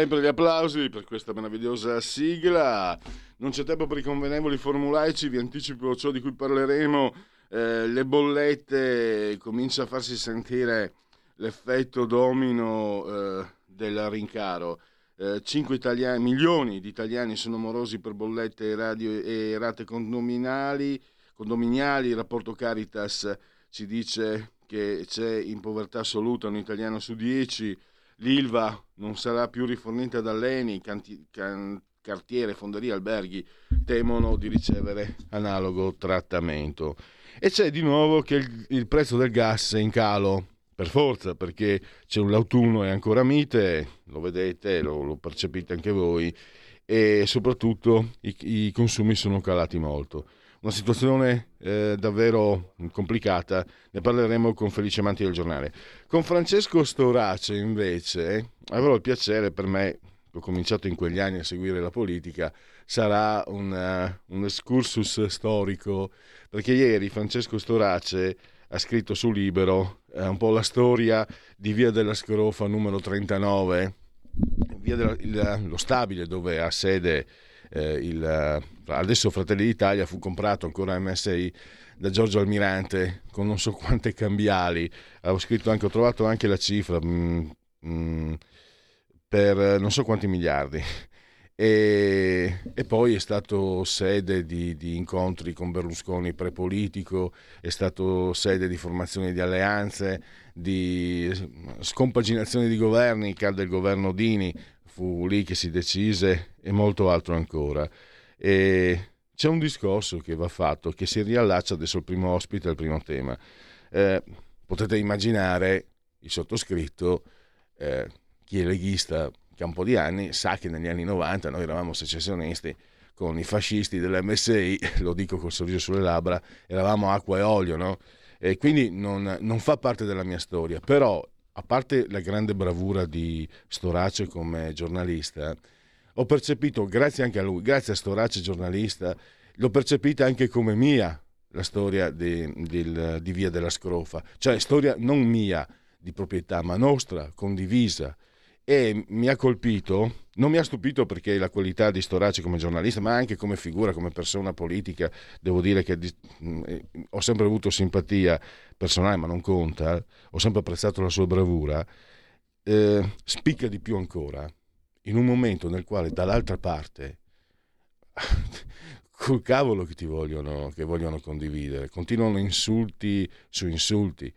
Sempre gli applausi per questa meravigliosa sigla. Non c'è tempo per i convenevoli formulaici, vi anticipo ciò di cui parleremo. Eh, le bollette, comincia a farsi sentire l'effetto domino eh, del rincaro. Eh, italiani, milioni di italiani sono morosi per bollette radio e rate condominiali. condominiali. Il rapporto Caritas ci dice che c'è in povertà assoluta un italiano su dieci L'Ilva non sarà più rifornita dall'ENI, canti, can, cartiere, fonderie, alberghi temono di ricevere analogo trattamento. E c'è di nuovo che il, il prezzo del gas è in calo, per forza, perché c'è un l'autunno è ancora mite, lo vedete, lo, lo percepite anche voi, e soprattutto i, i consumi sono calati molto una situazione eh, davvero complicata, ne parleremo con Felice Manti del giornale. Con Francesco Storace invece avrò il piacere per me, ho cominciato in quegli anni a seguire la politica, sarà un, uh, un excursus storico, perché ieri Francesco Storace ha scritto su Libero eh, un po' la storia di Via della Scrofa numero 39, via della, il, lo stabile dove ha sede eh, il, eh, adesso Fratelli d'Italia fu comprato ancora MSI da Giorgio Almirante con non so quante cambiali, ho scritto anche, ho trovato anche la cifra mm, mm, per non so quanti miliardi. E, e, poi è stato sede di, di, incontri con Berlusconi prepolitico, è stato sede di formazione di alleanze, di scompaginazione di governi, cade il governo Dini, fu lì che si decise e molto altro ancora. E c'è un discorso che va fatto, che si riallaccia adesso al primo ospite, al primo tema. Eh, potete immaginare, il sottoscritto, eh, chi è leghista, che un po' di anni, sa che negli anni 90 noi eravamo secessionisti con i fascisti dell'MSI, lo dico col sorriso sulle labbra, eravamo acqua e olio, no? E quindi non, non fa parte della mia storia, però a parte la grande bravura di Storace come giornalista, ho percepito, grazie anche a lui, grazie a Storace giornalista, l'ho percepita anche come mia la storia di, di, di Via della Scrofa, cioè storia non mia di proprietà, ma nostra, condivisa. E mi ha colpito, non mi ha stupito perché la qualità di Storace come giornalista, ma anche come figura, come persona politica, devo dire che eh, ho sempre avuto simpatia personale, ma non conta, ho sempre apprezzato la sua bravura, eh, spicca di più ancora in un momento nel quale dall'altra parte col cavolo che ti vogliono, che vogliono condividere, continuano insulti su insulti.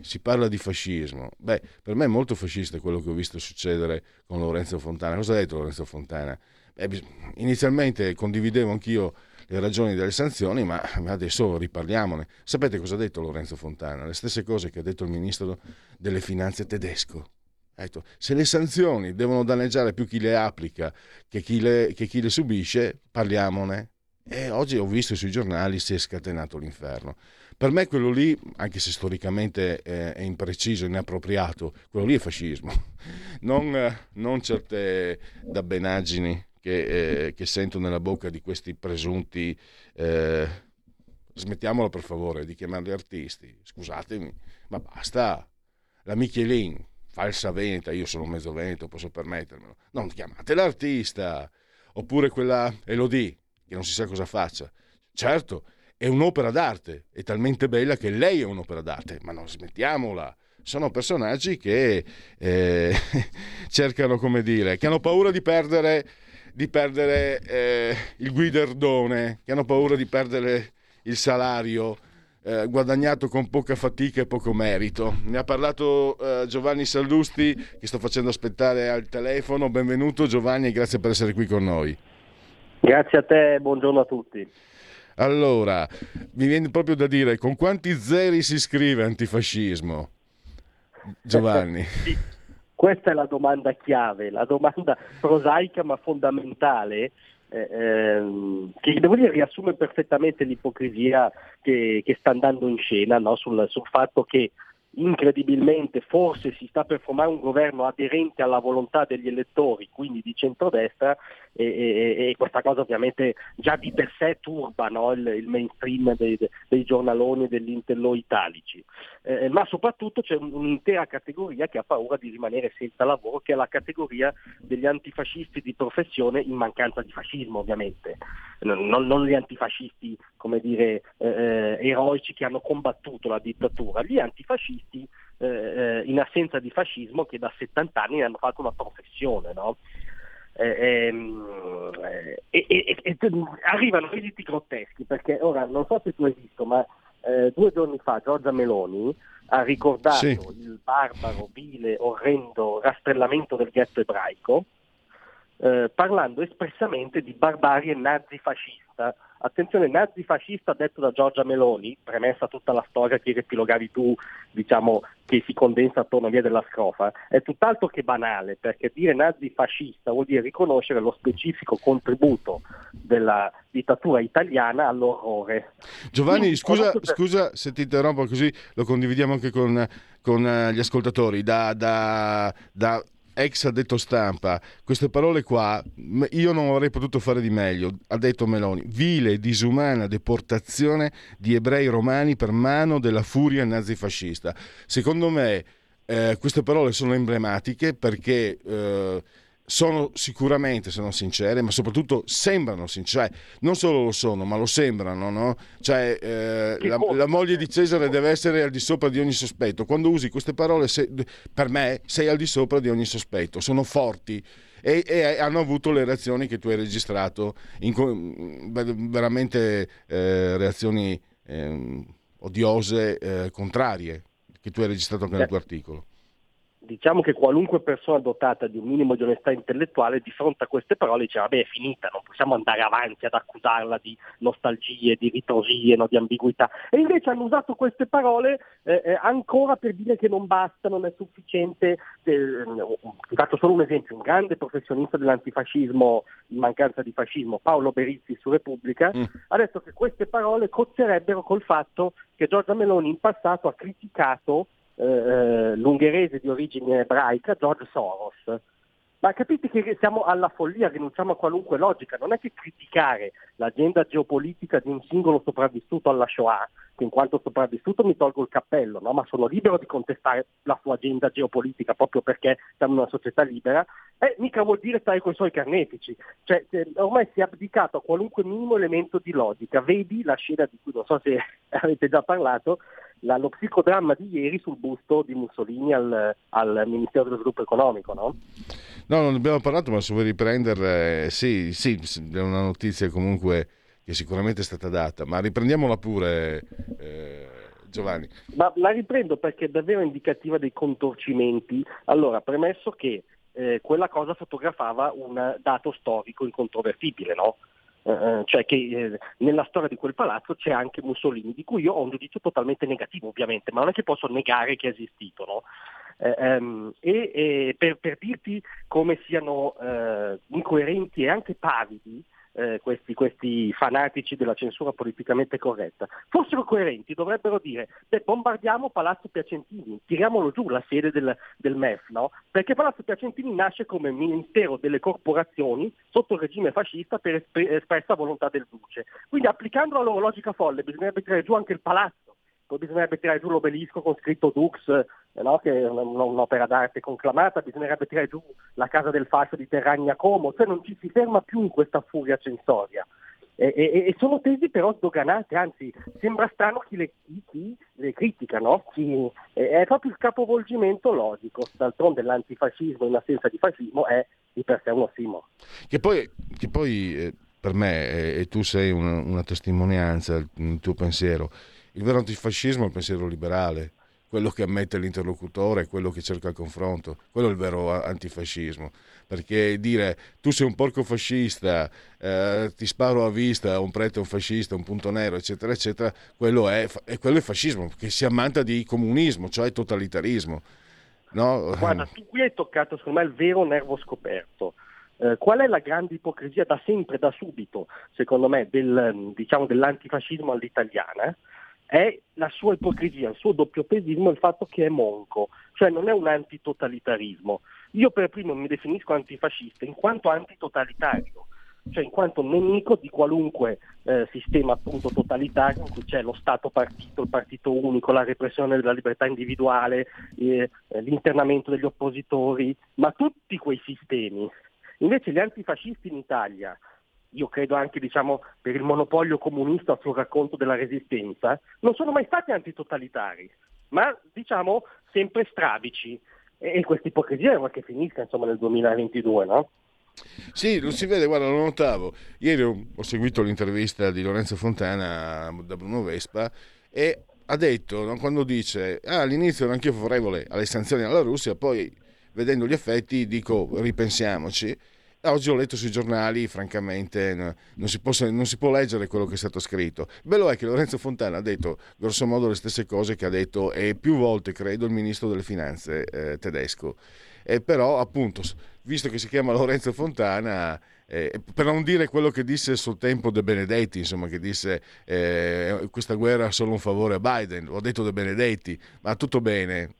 Si parla di fascismo. Beh, per me è molto fascista quello che ho visto succedere con Lorenzo Fontana. Cosa ha detto Lorenzo Fontana? Beh, inizialmente condividevo anch'io le ragioni delle sanzioni, ma adesso riparliamone. Sapete cosa ha detto Lorenzo Fontana? Le stesse cose che ha detto il ministro delle finanze tedesco. Detto, se le sanzioni devono danneggiare più chi le applica che chi le, che chi le subisce, parliamone. E oggi ho visto sui giornali si è scatenato l'inferno. Per me quello lì, anche se storicamente è impreciso, inappropriato, quello lì è fascismo. Non, non certe dabbenaggini che, eh, che sento nella bocca di questi presunti... Eh, smettiamolo per favore di chiamarli artisti, scusatemi, ma basta. La Michelin, falsa veneta, io sono mezzo veneto, posso permettermelo. Non chiamate l'artista. Oppure quella Elodie, che non si sa cosa faccia. Certo, è un'opera d'arte, è talmente bella che lei è un'opera d'arte, ma non smettiamola sono personaggi che eh, cercano, come dire, che hanno paura di perdere di perdere eh, il guiderdone, che hanno paura di perdere il salario, eh, guadagnato con poca fatica e poco merito. Ne ha parlato eh, Giovanni Sallusti, che sto facendo aspettare al telefono. Benvenuto Giovanni grazie per essere qui con noi. Grazie a te, buongiorno a tutti. Allora, mi viene proprio da dire, con quanti zeri si scrive antifascismo? Giovanni. questa è la domanda chiave, la domanda prosaica ma fondamentale eh, ehm, che devo dire riassume perfettamente l'ipocrisia che, che sta andando in scena no? sul, sul fatto che incredibilmente forse si sta per formare un governo aderente alla volontà degli elettori, quindi di centrodestra, e, e, e questa cosa ovviamente già di per sé turba no? il, il, mainstream dei, dei giornaloni e degli intello italici. Eh, ma soprattutto c'è un'intera categoria che ha paura di rimanere senza lavoro, che è la categoria degli antifascisti di professione in mancanza di fascismo ovviamente, non, non gli antifascisti come dire, eh, eh, eroici che hanno combattuto la dittatura, gli antifascisti eh, eh in assenza di fascismo che da 70 anni hanno fatto una professione. No? Eh, ehm, eh, arrivano esiti grotteschi perché ora non so se tu hai visto ma eh, due giorni fa Giorgia Meloni ha ricordato sì. il barbaro, vile, orrendo rastrellamento del ghetto ebraico eh, parlando espressamente di barbarie nazifascista Attenzione, nazifascista detto da Giorgia Meloni, premessa tutta la storia che riepilogavi tu, diciamo, che si condensa attorno a via della scrofa, è tutt'altro che banale, perché dire nazifascista vuol dire riconoscere lo specifico contributo della dittatura italiana all'orrore. Giovanni, scusa, per... scusa, se ti interrompo così lo condividiamo anche con, con eh, gli ascoltatori. Da, da, da ex addetto stampa, queste parole qua io non avrei potuto fare di meglio, ha detto Meloni, vile e disumana deportazione di ebrei romani per mano della furia nazifascista. Secondo me eh, queste parole sono emblematiche perché eh, sono sicuramente, se non sincere, ma soprattutto sembrano sincere, cioè, non solo lo sono, ma lo sembrano, no? Cioè, eh, la, la, moglie di Cesare deve essere al di sopra di ogni sospetto. Quando usi queste parole, se, per me, sei al di sopra di ogni sospetto, sono forti e, e hanno avuto le reazioni che tu hai registrato, in, veramente eh, reazioni eh, odiose, contrarie, che tu hai registrato anche nel tuo articolo diciamo che qualunque persona dotata di un minimo di onestà intellettuale di fronte a queste parole dice vabbè è finita, non possiamo andare avanti ad accusarla di nostalgie, di ritrosie, no, di ambiguità. E invece hanno usato queste parole eh, eh ancora per dire che non basta, non è sufficiente. Eh, faccio solo un esempio, un grande professionista dell'antifascismo, in mancanza di fascismo, Paolo Berizzi su Repubblica, mm. ha detto che queste parole cozzerebbero col fatto che Giorgia Meloni in passato ha criticato eh, eh, l'ungherese di origine ebraica George Soros. Ma capite che siamo alla follia, rinunciamo a qualunque logica. Non è che criticare l'agenda geopolitica di un singolo sopravvissuto alla Shoah, che in quanto sopravvissuto mi tolgo il cappello, no? ma sono libero di contestare la sua agenda geopolitica proprio perché siamo una società libera, eh, mica vuol dire stare con i suoi carnefici. Cioè, ormai si è abdicato a qualunque minimo elemento di logica. Vedi la scena di cui non so se avete già parlato, la, lo psicodramma di ieri sul busto di Mussolini al, al Ministero dello Sviluppo Economico, no? No, non abbiamo parlato, ma se vuoi riprenderla, sì, sì, è una notizia comunque che sicuramente è stata data, ma riprendiamola pure, eh, Giovanni. Ma la riprendo perché è davvero indicativa dei contorcimenti. Allora, premesso che eh, quella cosa fotografava un dato storico incontrovertibile, no? Eh, eh, cioè che eh, nella storia di quel palazzo c'è anche Mussolini, di cui io ho un giudizio totalmente negativo ovviamente, ma non è che posso negare che è esistito. No? Eh, ehm, e, e per, per, dirti come siano eh, incoerenti e anche pavidi eh, questi, questi, fanatici della censura politicamente corretta, fossero coerenti dovrebbero dire beh, bombardiamo Palazzo Piacentini, tiriamolo giù la sede del, del MEF, no? perché Palazzo Piacentini nasce come Ministero delle Corporazioni sotto il regime fascista per espressa volontà del Duce. Quindi applicando la loro logica folle bisognerebbe tirare giù anche il palazzo poi bisognerebbe tirare giù l'obelisco con scritto Dux, eh, no? che è un'opera d'arte conclamata, bisognerebbe tirare giù la casa del fascio di Terragna Como, cioè non ci si ferma più in questa furia censoria. E, e, e sono tesi però sdoganate, anzi sembra strano chi le, chi, le critica, no? chi, è proprio il capovolgimento logico, d'altronde l'antifascismo in assenza di fascismo è di per sé uno simo. Che poi, che poi eh, per me, e tu sei una, una testimonianza, il tuo pensiero, Il vero antifascismo è il pensiero liberale, quello che ammette l'interlocutore, quello che cerca il confronto, quello è il vero antifascismo. Perché dire tu sei un porco fascista, eh, ti sparo a vista, un prete, un fascista, un punto nero, eccetera, eccetera, quello è, è, quello è fascismo, che si ammanta di comunismo, cioè totalitarismo. No? Guarda, tu qui hai toccato secondo me il vero nervo scoperto. Eh, qual è la grande ipocrisia da sempre, da subito, secondo me, del, diciamo, dell'antifascismo all'italiana? È la sua ipocrisia, il suo doppiopesismo, il fatto che è monco, cioè non è un antitotalitarismo. Io per primo mi definisco antifascista in quanto antitotalitario, cioè in quanto nemico di qualunque eh, sistema appunto totalitario in cui c'è lo Stato partito, il partito unico, la repressione della libertà individuale, eh, l'internamento degli oppositori, ma tutti quei sistemi Invece gli antifascisti in Italia, io credo anche diciamo, per il monopolio comunista sul racconto della resistenza, non sono mai stati antitotalitari, ma diciamo sempre strabici. E, questa ipocrisia è che finisca insomma, nel 2022, no? Sì, lo si vede, guarda, lo notavo. Ieri ho, ho seguito l'intervista di Lorenzo Fontana da Bruno Vespa e ha detto, no, quando dice, ah, all'inizio ero anch'io favorevole alle sanzioni alla Russia, poi vedendo gli effetti dico ripensiamoci. Oggi ho letto sui giornali, francamente, non si, può, non si, può, leggere quello che è stato scritto. Bello è che Lorenzo Fontana ha detto grosso modo le stesse cose che ha detto e più volte, credo, il ministro delle finanze eh, tedesco. E però, appunto, visto che si chiama Lorenzo Fontana, eh, per non dire quello che disse sul tempo De Benedetti, insomma, che disse eh, questa guerra è solo un favore a Biden, ho detto De Benedetti, ma tutto bene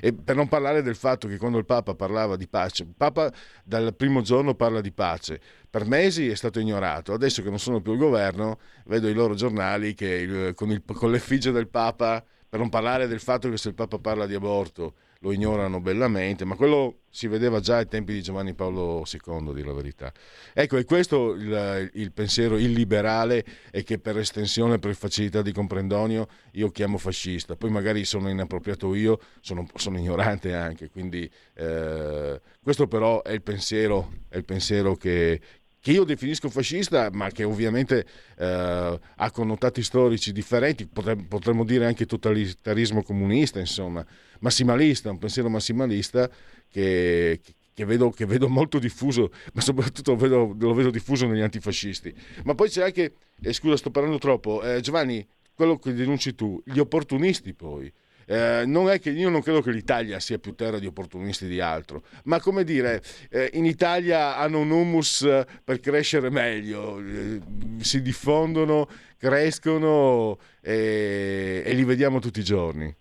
e per non parlare del fatto che quando il Papa parlava di pace, il Papa dal primo giorno parla di pace, per mesi è stato ignorato, adesso che non sono più al governo vedo i loro giornali che con, il, con l'effigie del Papa, per non parlare del fatto che se il Papa parla di aborto lo ignorano bellamente, ma quello si vedeva già ai tempi di Giovanni Paolo II, dire la verità. Ecco, è questo il, il pensiero illiberale e che per estensione, per facilità di comprendonio, io chiamo fascista. Poi magari sono inappropriato io, sono, sono ignorante anche, quindi eh, questo però è il pensiero, è il pensiero che, che io definisco fascista, ma che ovviamente eh, ha connotati storici differenti, potremmo dire anche totalitarismo comunista, insomma, massimalista, un pensiero massimalista che, che, vedo, che vedo, molto diffuso, ma soprattutto lo vedo, lo vedo, diffuso negli antifascisti. Ma poi c'è anche, eh, scusa sto parlando troppo, eh, Giovanni, quello che denunci tu, gli opportunisti poi. Eh, non è che io non credo che l'Italia sia più terra di opportunisti di altro, ma come dire, eh, in Italia hanno un humus per crescere meglio, eh, si diffondono, crescono e, e li vediamo tutti i giorni.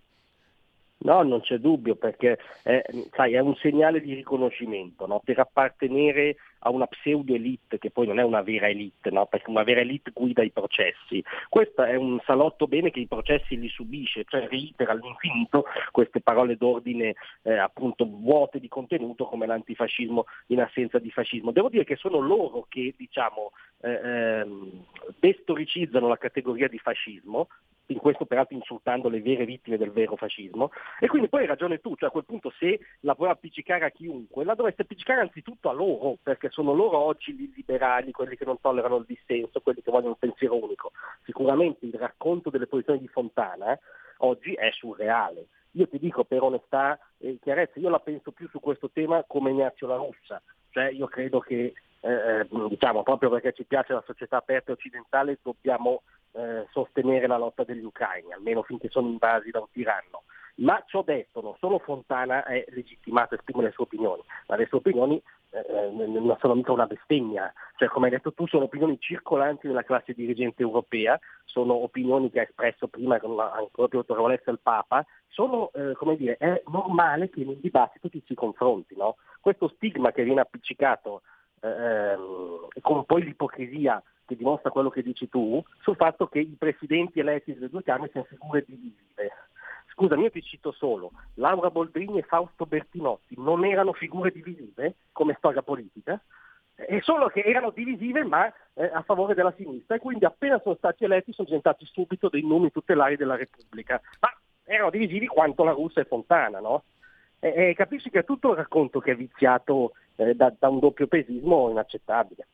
No, non c'è dubbio perché è, sai, è un segnale di riconoscimento no? per appartenere a una pseudo elite che poi non è una vera elite, no? perché una vera elite guida i processi. Questo è un salotto bene che i processi li subisce, cioè reitera all'infinito queste parole d'ordine eh, appunto vuote di contenuto come l'antifascismo in assenza di fascismo. Devo dire che sono loro che diciamo eh, ehm, destoricizzano la categoria di fascismo, in questo peraltro insultando le vere vittime del vero fascismo, e quindi poi hai ragione tu, cioè a quel punto se la vuoi appiccicare a chiunque, la dovresti appiccicare anzitutto a loro, perché sono loro oggi i liberali, quelli che non tollerano il dissenso, quelli che vogliono un pensiero unico. Sicuramente il racconto delle posizioni di Fontana oggi è surreale. Io ti dico per onestà e chiarezza, io la penso più su questo tema come Ignazio La Russa, cioè io credo che eh, eh, diciamo, proprio perché ci piace la società aperta occidentale dobbiamo eh, sostenere la lotta degli ucraini, almeno finché sono invasi da un tiranno. Ma ciò detto, non solo Fontana è legittimato a esprimere le sue opinioni, ma le sue opinioni eh, eh non sono mica una bestemmia, cioè come hai detto tu sono opinioni circolanti nella classe dirigente europea, sono opinioni che ha espresso prima con la, ancora autorevolezza il Papa, sono, eh, come dire, è normale che in un dibattito ti si confronti, no? Questo stigma che viene appiccicato eh, con poi l'ipocrisia che dimostra quello che dici tu, sul fatto che i presidenti eletti delle due Camere siano figure divisive. Scusami, io ti cito solo, Laura Boldrini e Fausto Bertinotti non erano figure divisive come storia politica, è solo che erano divisive ma eh, a favore della sinistra e quindi appena sono stati eletti sono diventati subito dei nomi tutelari della Repubblica, ma erano divisivi quanto la Russia e Fontana, no? E, e capisci che è tutto un racconto che è viziato eh, da, da un doppio pesismo inaccettabile.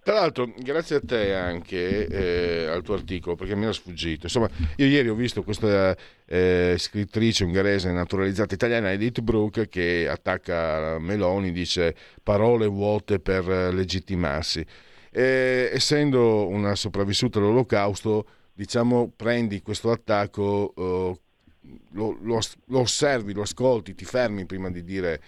Tra l'altro, grazie a te anche eh, al tuo articolo, perché mi era sfuggito. Insomma, io ieri ho visto questa eh, scrittrice ungherese naturalizzata italiana, Edith Brooke, che attacca Meloni, dice parole vuote per legittimarsi. Eh, essendo una sopravvissuta all'olocausto, diciamo, prendi questo attacco, eh, lo, lo, lo osservi, lo ascolti, ti fermi prima di dire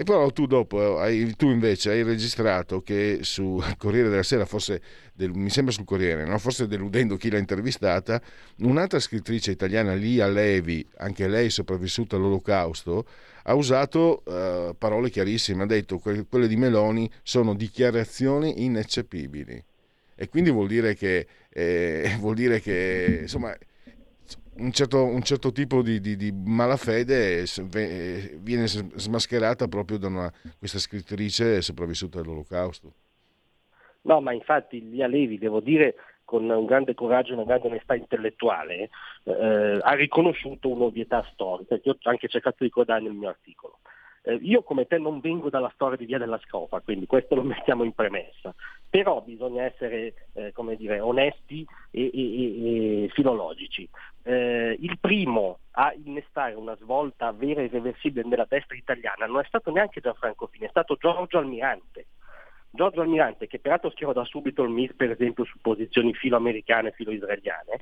e però tu dopo, hai, tu invece hai registrato che su Corriere della Sera, forse del, mi sembra sul Corriere, no? forse deludendo chi l'ha intervistata, un'altra scrittrice italiana, Lia Levi, anche lei sopravvissuta all'olocausto, ha usato uh, parole chiarissime, ha detto che quelle di Meloni sono dichiarazioni ineccepibili. E quindi vuol dire che, eh, vuol dire che insomma, un certo, un certo tipo di, di, di, malafede viene smascherata proprio da una, questa scrittrice sopravvissuta all'olocausto. No, ma infatti Lia Levi, devo dire, con un grande coraggio e una grande onestà intellettuale, eh, ha riconosciuto un'ovvietà storica che ho anche cercato di ricordare nel mio articolo. Eh, io come te non vengo dalla storia di Via della Scopa, quindi questo lo mettiamo in premessa, però bisogna essere eh, dire, onesti e, e, e filologici. Eh, il primo a innestare una svolta vera e irreversibile nella destra italiana non è stato neanche Gianfranco Fini, è stato Giorgio Almirante. Giorgio Almirante, che peraltro schierò da subito il MIS per esempio su posizioni filo-americane filo-israeliane,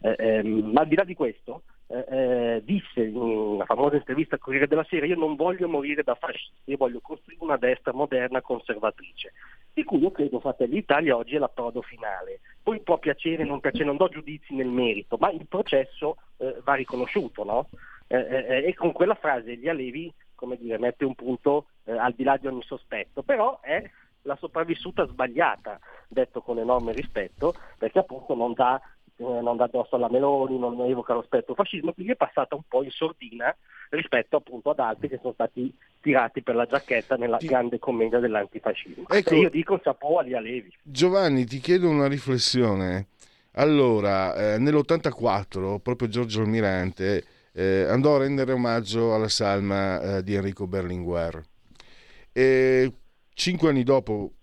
eh, ehm, ma al di là di questo, eh, eh, disse in una famosa intervista al Corriere della Sera, io non voglio morire da fascisti, io voglio costruire una destra moderna conservatrice, di cui io credo Fratelli d'Italia oggi è l'approdo finale. Poi può piacere, non piacere, non do giudizi nel merito, ma il processo eh, va riconosciuto, no? Eh, eh, e con quella frase Elia Levi, come dire, mette un punto al di là di ogni sospetto, però è la sopravvissuta sbagliata, detto con enorme rispetto, perché appunto non dà, eh, non dà addosso alla Meloni, non evoca lo spettro fascismo, quindi è passata un po' in sordina rispetto appunto ad altri che sono stati tirati per la giacchetta nella ti... grande commedia dell'antifascismo. Ecco, e io dico chapeau a Levi. Giovanni, ti chiedo una riflessione. Allora, eh, nell'84 proprio Giorgio Almirante eh, andò a rendere omaggio alla salma eh, di Enrico Berlinguer. E Cinque anni dopo,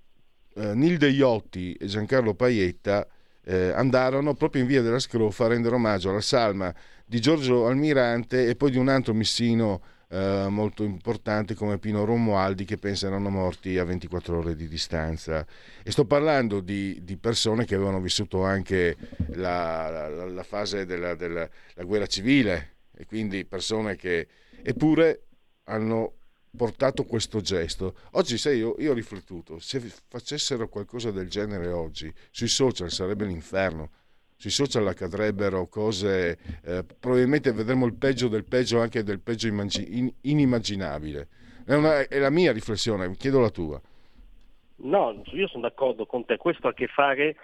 eh, Nilde Iotti e Giancarlo Paietta eh, andarono proprio in via della Scrofa a rendere omaggio alla salma di Giorgio Almirante e poi di un altro missino eh, molto importante come Pino Romualdi che pensa erano morti a 24 ore di distanza. E sto parlando di, di persone che avevano vissuto anche la, la, la fase della, della guerra civile e quindi persone che eppure hanno portato questo gesto. Oggi, sai, io, io ho riflettuto, se facessero qualcosa del genere oggi, sui social sarebbe l'inferno. Sui social accadrebbero cose, eh, probabilmente vedremo il peggio del peggio, anche del peggio in- inimmaginabile. È, una, è la mia riflessione, chiedo la tua. No, io sono d'accordo con te, questo ha a che fare,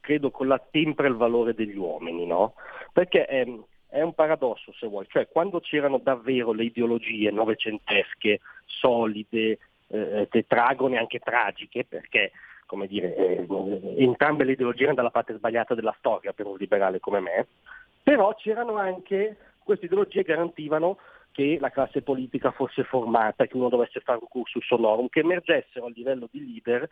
credo, con la tempra e il valore degli uomini, no? Perché ehm, è un paradosso se vuoi, cioè quando c'erano davvero le ideologie novecentesche, solide, eh, tetragone, anche tragiche, perché come dire, eh, entrambe le ideologie erano dalla parte sbagliata della storia per un liberale come me, però c'erano anche queste ideologie che garantivano che la classe politica fosse formata, che uno dovesse fare un cursus honorum, che emergessero a livello di leader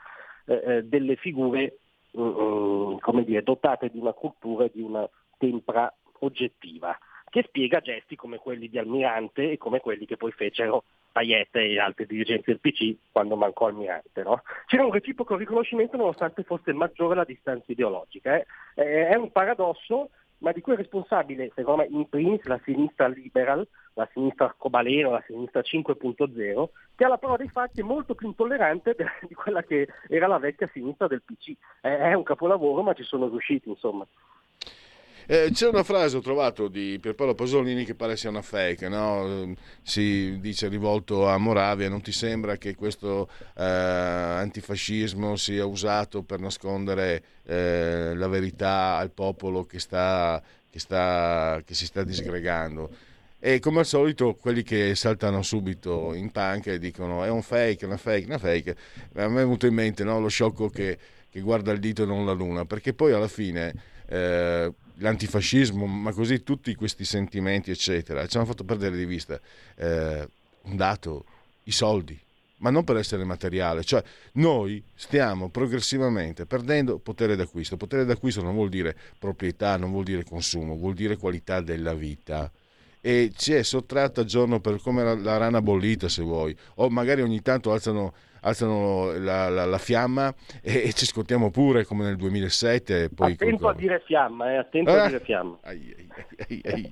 eh, eh delle figure mm, come dire, dotate di una cultura e di una tempra oggettiva, che spiega gesti come quelli di Almirante e come quelli che poi fecero Paiette e altri dirigenti del PC quando mancò Almirante. No? C'era un reciproco riconoscimento nonostante fosse maggiore la distanza ideologica. Eh? È un paradosso, ma di cui è responsabile, secondo me, in primis la sinistra liberal, la sinistra arcobaleno, la sinistra 5.0, che alla prova dei fatti è molto più intollerante di quella che era la vecchia sinistra del PC. È un capolavoro, ma ci sono riusciti, insomma. Eh, c'è una frase ho trovato di Pierpaolo Pasolini che pare sia una fake, no? si dice rivolto a Moravia, non ti sembra che questo eh, antifascismo sia usato per nascondere eh, la verità al popolo che, sta, che, sta, che si sta disgregando? E come al solito quelli che saltano subito in panca e dicono è un fake, una fake, una fake, a me è venuto in mente no? lo sciocco che, che, guarda il dito e non la luna, perché poi alla fine eh, l'antifascismo, ma così tutti questi sentimenti, eccetera, ci hanno fatto perdere di vista eh, un dato, i soldi. ma non per essere materiale, cioè noi stiamo progressivamente perdendo potere d'acquisto. Potere d'acquisto non vuol dire proprietà, non vuol dire consumo, vuol dire qualità della vita e ci è sottratta giorno per come la, la rana bollita se vuoi, o magari ogni tanto alzano alzano la, la, la fiamma e, e, ci scottiamo pure come nel 2007. Poi attento a dire fiamma, eh, attento ah, a dire fiamma. Ai, ai, ai,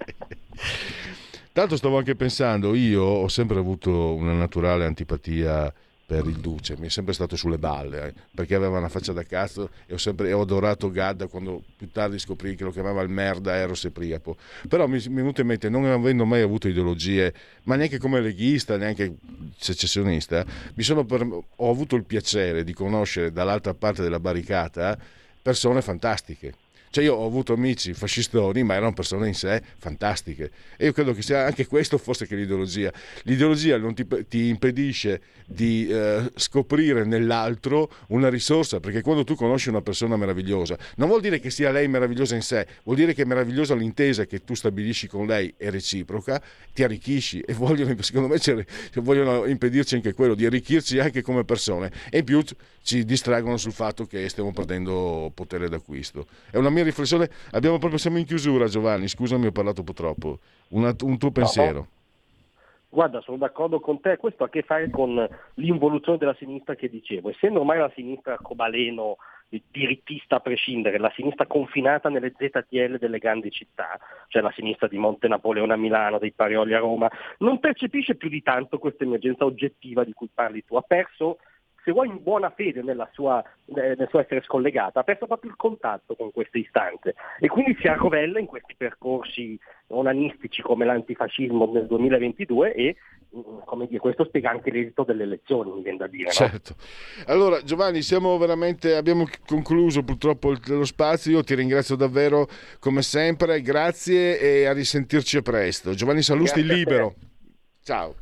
Tanto stavo anche pensando, io ho sempre avuto una naturale antipatia per il Duce, mi è sempre stato sulle balle, eh, perché aveva una faccia da cazzo e ho sempre ho adorato Gadda quando più tardi scoprì che lo chiamava il merda Eros e Priapo. Però mi, mi è venuto in mente, non avendo mai avuto ideologie, ma neanche come leghista, neanche secessionista, per, ho avuto il piacere di conoscere dall'altra parte della barricata persone fantastiche cioè io ho avuto amici fascistoni, ma erano persone in sé fantastiche. E io credo che sia anche questo forse che l'ideologia. L'ideologia non ti, ti impedisce di eh, scoprire nell'altro una risorsa, perché quando tu conosci una persona meravigliosa, non vuol dire che sia lei meravigliosa in sé, vuol dire che è meravigliosa l'intesa che tu stabilisci con lei è reciproca, ti arricchisci e vogliono, secondo me vogliono impedirci anche quello, di arricchirci anche come persone. E in più ci distraggono sul fatto che stiamo perdendo potere d'acquisto. È una mia riflessione, abbiamo proprio, siamo in chiusura Giovanni, scusami ho parlato un po' troppo, Una, un tuo pensiero. No, Guarda, sono d'accordo con te, questo ha a che fare con l'involuzione della sinistra che dicevo. Essendo ormai la sinistra arcobaleno, dirittista a prescindere, la sinistra confinata nelle ZTL delle grandi città, cioè la sinistra di Monte Napoleone a Milano, dei Parioli a Roma, non percepisce più di tanto questa emergenza oggettiva di cui parli tu. Ha perso se vuoi in buona fede nella sua, eh, nel suo essere scollegata, ha perso proprio il contatto con queste istanze e quindi si arrovella in questi percorsi onanistici come l'antifascismo nel 2022 e mm, come dire, questo spiega anche l'esito delle elezioni, mi viene da dire. No? Certo. Allora Giovanni, abbiamo concluso purtroppo lo spazio, io ti ringrazio davvero come sempre, grazie e a risentirci presto. Giovanni Salusti libero. Ciao.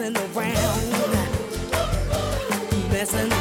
messing around, messing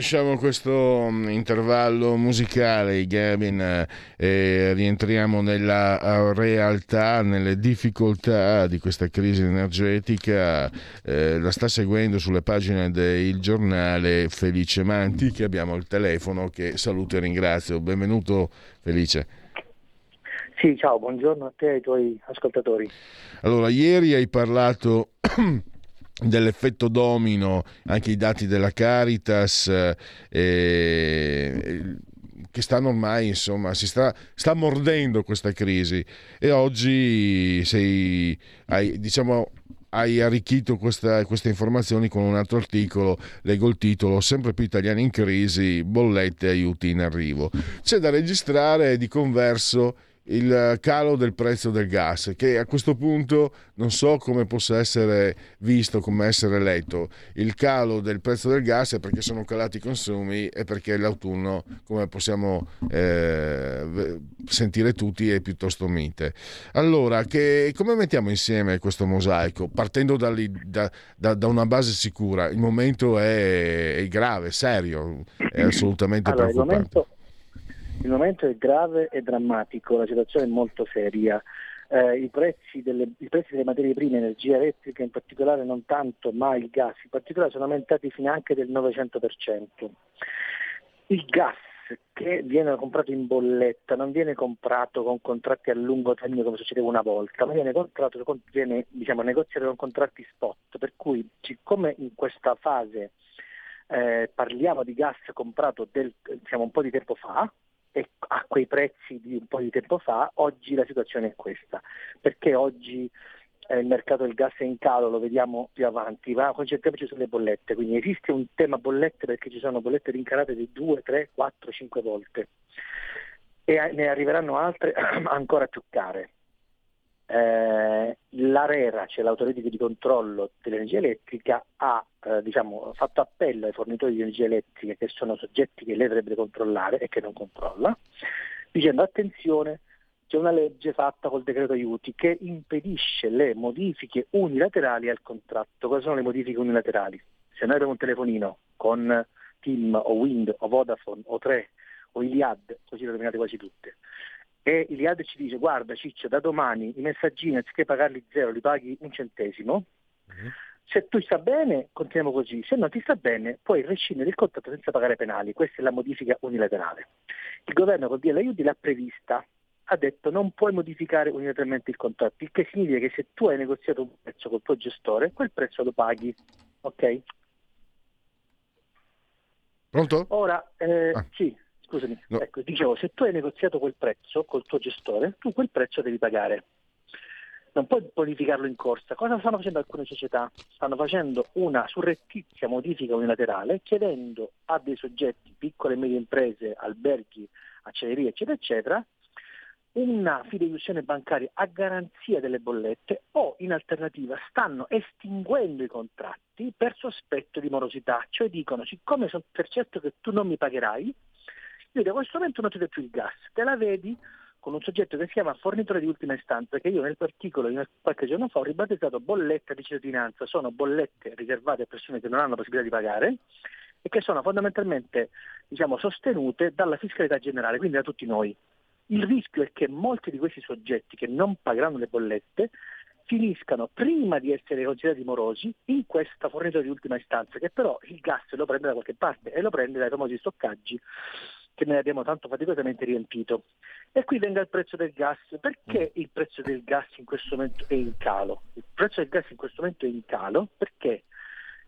lasciamo questo mm, intervallo musicale, Gavin, eh, e rientriamo nella eh, realtà, nelle difficoltà di questa crisi energetica. Eh, la sta seguendo sulle pagine del giornale Felice Manti, che abbiamo al telefono, che saluto e ringrazio. Benvenuto Felice. Sì, ciao, buongiorno a te e ai tuoi ascoltatori. Allora, ieri hai parlato dell'effetto domino, anche i dati della Caritas, eh, che stanno ormai, insomma, si sta, sta mordendo questa crisi e oggi sei, hai, diciamo, hai arricchito questa, queste informazioni con un altro articolo, leggo il titolo, sempre più italiani in crisi, bollette aiuti in arrivo. C'è da registrare di converso il calo del prezzo del gas, che a questo punto non so come possa essere visto, come essere letto. Il calo del prezzo del gas è perché sono calati i consumi e perché l'autunno, come possiamo eh, sentire tutti, è piuttosto mite. Allora, che, come mettiamo insieme questo mosaico? Partendo da, da, da una base sicura, il momento è, è grave, serio, è assolutamente allora, preoccupante. Il momento è grave e drammatico, la situazione è molto seria. Eh, i, prezzi delle, I prezzi delle materie prime, energia elettrica in particolare, non tanto, ma il gas in particolare, sono aumentati fino anche del 900%. Il gas che viene comprato in bolletta non viene comprato con contratti a lungo termine come succedeva una volta, ma viene, comprato, viene diciamo, negoziato con contratti spot, per cui siccome in questa fase eh, parliamo di gas comprato del, diciamo, un po' di tempo fa, a quei prezzi di un po' di tempo fa, oggi la situazione è questa, perché oggi eh, il mercato del gas è in calo, lo vediamo più avanti, ma concentriamoci sulle bollette, quindi esiste un tema bollette perché ci sono bollette rincarate di 2, 3, 4, 5 volte. E ne arriveranno altre ancora più care. Eh, L'ARERA, cioè l'autorità di controllo dell'energia elettrica, ha eh, diciamo, fatto appello ai fornitori di energia elettrica che sono soggetti che lei dovrebbe controllare e che non controlla, dicendo attenzione, c'è una legge fatta col decreto aiuti che impedisce le modifiche unilaterali al contratto. Cosa sono le modifiche unilaterali? Se noi abbiamo un telefonino con TIM o Wind o Vodafone o 3 o Iliad, così le nominate quasi tutte, e Iliad ci dice guarda Ciccio da domani i messaggini anziché pagarli zero li paghi un centesimo mm-hmm. se tu sta bene continuiamo così se non ti sta bene puoi rescindere il contratto senza pagare penali questa è la modifica unilaterale il governo col DL aiuti l'ha prevista ha detto non puoi modificare unilateralmente il contratto il che significa che se tu hai negoziato un prezzo col tuo gestore quel prezzo lo paghi ok? Pronto? ora eh, ah. sì scusami, no. ecco, dicevo, se tu hai negoziato quel prezzo col tuo gestore, tu quel prezzo devi pagare. Non puoi bonificarlo in corsa. Cosa stanno facendo alcune società? Stanno facendo una surrettizia modifica unilaterale chiedendo a dei soggetti, piccole e medie imprese, alberghi, acciaierie, eccetera, eccetera, una fideiussione bancaria a garanzia delle bollette o in alternativa stanno estinguendo i contratti per sospetto di morosità, cioè dicono siccome sono per certo che tu non mi pagherai, io da questo momento non ti do più il gas, te la vedi con un soggetto che si chiama fornitore di ultima istanza, che io nell'articolo in- qualche giorno fa ho ribattezzato bolletta di cittadinanza, sono bollette riservate a persone che non hanno possibilità di pagare e che sono fondamentalmente diciamo, sostenute dalla fiscalità generale, quindi da tutti noi. Il rischio è che molti di questi soggetti che non pagheranno le bollette finiscano prima di essere considerati morosi in questa fornitura di ultima istanza, che però il gas lo prende da qualche parte e lo prende dai famosi stoccaggi che noi abbiamo tanto faticosamente riempito. E qui venga il prezzo del gas. Perché il prezzo del gas in questo momento è in calo? Il prezzo del gas in questo momento è in calo perché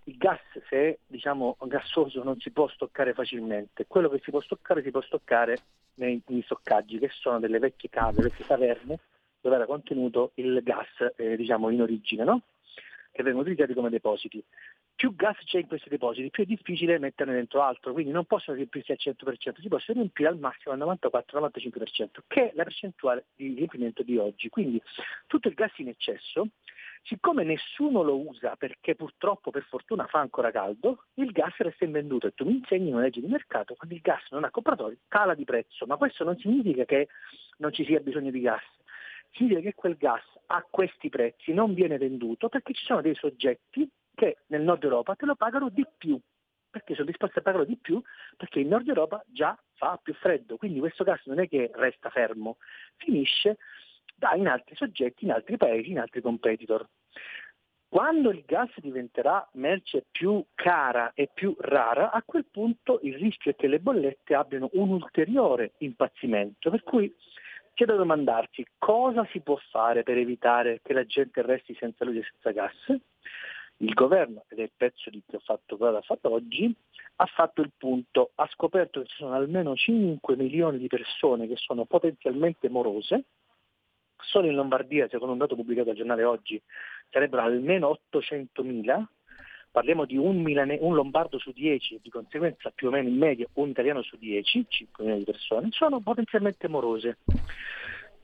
il gas, se è diciamo, gassoso, non si può stoccare facilmente. Quello che si può stoccare si può stoccare nei, negli stoccaggi, che sono delle vecchie cave, vecchie caverne, dove era contenuto il gas eh, diciamo, in origine, no? che vengono utilizzati come depositi. Più gas c'è in questi depositi, più è difficile metterne dentro altro, quindi non possono riempirsi al 100%, si possono riempire al massimo al 94-95%, che è la percentuale di riempimento di oggi. Quindi tutto il gas in eccesso Siccome nessuno lo usa perché purtroppo per fortuna fa ancora caldo, il gas resta invenduto. E tu mi insegni una legge di mercato, quando il gas non ha compratori cala di prezzo, ma questo non significa che non ci sia bisogno di gas, significa che quel gas a questi prezzi non viene venduto perché ci sono dei soggetti che nel nord Europa te lo pagano di più, perché sono disposti a pagarlo di più perché in nord Europa già fa più freddo, quindi questo gas non è che resta fermo, finisce da in altri soggetti, in altri paesi, in altri competitor. Quando il gas diventerà merce più cara e più rara, a quel punto il rischio è che le bollette abbiano un ulteriore impazzimento, per cui c'è da domandarsi cosa si può fare per evitare che la gente resti senza luce e senza gas. Il governo, ed è il pezzo di che ho fatto, ha fatto oggi, ha fatto il punto, ha scoperto che ci sono almeno 5 milioni di persone che sono potenzialmente morose, Solo in Lombardia, secondo un dato pubblicato al giornale oggi, sarebbero almeno 800.000. Parliamo di un, milane- un lombardo su 10, di conseguenza più o meno in media un italiano su 10, 5 milioni di persone, sono potenzialmente morose.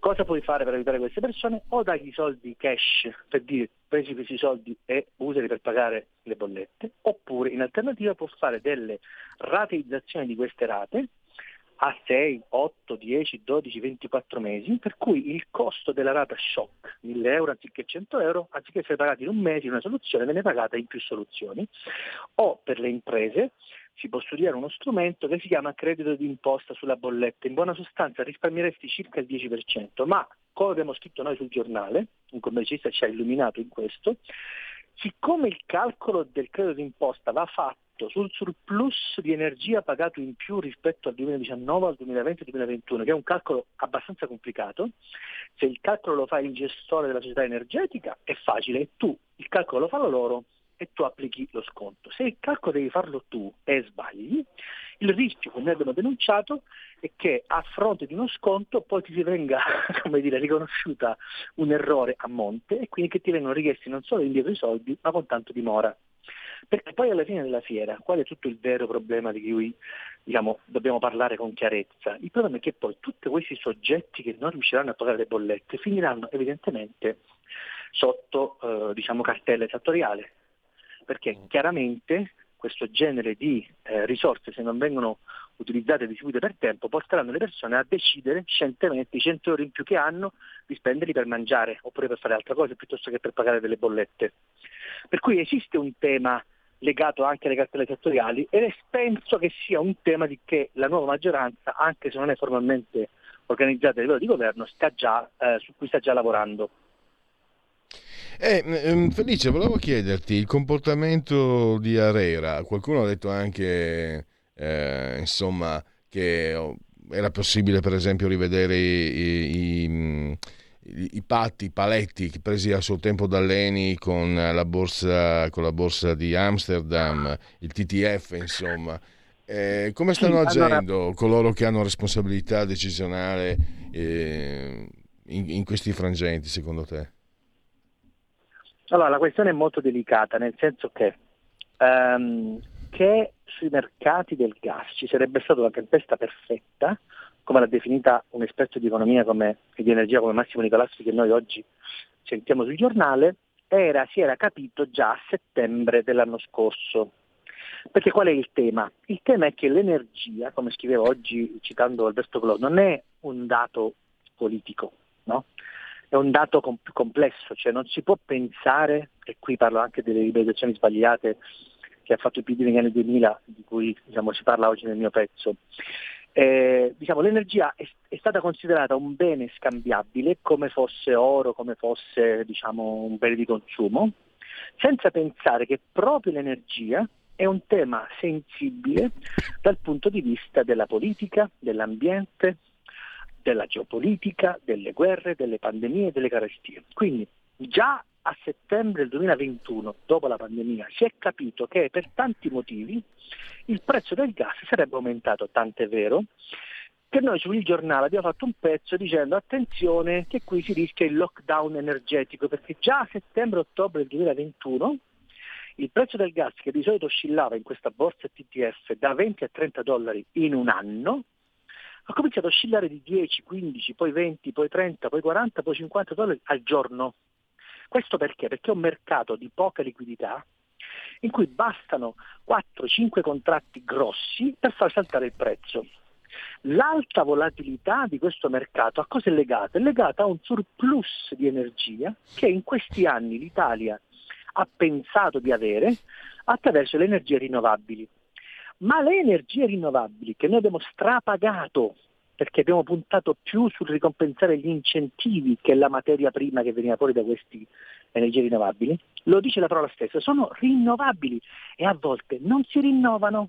Cosa puoi fare per aiutare queste persone? O dagli i soldi cash per dire presi questi soldi e usali per pagare le bollette, oppure in alternativa può fare delle rateizzazioni di queste rate a 6, 8, 10, 12, 24 mesi, per cui il costo della rata shock, 1000 euro anziché 100 euro, anziché essere pagati in un mese in una soluzione, viene pagata in più soluzioni. O per le imprese si può studiare uno strumento che si chiama credito d'imposta sulla bolletta. In buona sostanza risparmieresti circa il 10%, ma come abbiamo scritto noi sul giornale, un commercialista ci ha illuminato in questo, siccome il calcolo del credito d'imposta va fatto sul surplus di energia pagato in più rispetto al 2019, al 2020 al 2021, che è un calcolo abbastanza complicato, se il calcolo lo fa il gestore della società energetica è facile e tu il calcolo lo fanno loro e tu applichi lo sconto. Se il calcolo devi farlo tu e sbagli, il rischio che noi abbiamo denunciato è che a fronte di uno sconto poi ti venga dire, riconosciuta un errore a monte e quindi che ti vengono richiesti non solo indietro i soldi ma con tanto di mora. Perché poi alla fine della fiera, qual è tutto il vero problema di cui diciamo, dobbiamo parlare con chiarezza? Il problema è che poi tutti questi soggetti che non riusciranno a pagare le bollette finiranno evidentemente sotto eh, diciamo, cartella esattoriale, perché chiaramente questo genere di eh, risorse, se non vengono utilizzate e distribuite per tempo, porteranno le persone a decidere scientemente i 100 euro in più che hanno di spenderli per mangiare oppure per fare altre cose piuttosto che per pagare delle bollette. Per cui esiste un tema legato anche alle cartelle settoriali e penso che sia un tema di che la nuova maggioranza, anche se non è formalmente organizzata a livello di governo, sta già, eh, su cui sta già lavorando. Eh, ehm, Felice, volevo chiederti il comportamento di Arera. Qualcuno ha detto anche, eh, insomma, che oh, era possibile, per esempio, rivedere i, i- i- i patti, i paletti presi a suo tempo da Leni con la borsa, con la borsa di Amsterdam, il TTF, insomma. Eh, come stanno Sì, allora- agendo coloro che hanno responsabilità decisionale eh, in, in questi frangenti, secondo te? Allora, la questione è molto delicata, nel senso che, ehm, che sui mercati del gas ci sarebbe stata una tempesta perfetta come l'ha definita un esperto di economia come, e di energia come Massimo Nicolassi che noi oggi sentiamo sul giornale, era, si era capito già a settembre dell'anno scorso. Perché qual è il tema? Il tema è che l'energia, come scrivevo oggi citando Alberto Clò, non è un dato politico, no? È un dato com- più complesso, cioè non si può pensare, e qui parlo anche delle liberalizzazioni sbagliate che ha fatto il PD negli anni 2000, di cui diciamo, si parla oggi nel mio pezzo. Eh, diciamo, l'energia è, è stata considerata un bene scambiabile come fosse oro, come fosse diciamo, un bene di consumo, senza pensare che proprio l'energia è un tema sensibile dal punto di vista della politica, dell'ambiente, della geopolitica, delle guerre, delle pandemie e delle carestie. Quindi già a settembre del 2021, dopo la pandemia, si è capito che per tanti motivi il prezzo del gas sarebbe aumentato, tant'è vero che noi sul giornale abbiamo fatto un pezzo dicendo attenzione che qui si rischia il lockdown energetico perché già a settembre-ottobre del 2021 il prezzo del gas che di solito oscillava in questa borsa TTF da 20 a 30 dollari in un anno ha cominciato a oscillare di 10, 15, poi 20, poi 30, poi 40, poi 50 dollari al giorno. Questo perché? Perché è un mercato di poca liquidità in cui bastano 4-5 contratti grossi per far saltare il prezzo. L'alta volatilità di questo mercato a cosa è legata? È legata a un surplus di energia che in questi anni l'Italia ha pensato di avere attraverso le energie rinnovabili. Ma le energie rinnovabili che noi abbiamo strapagato perché abbiamo puntato più sul ricompensare gli incentivi che la materia prima che veniva fuori da queste energie rinnovabili, lo dice la parola stessa, sono rinnovabili e a volte non si rinnovano.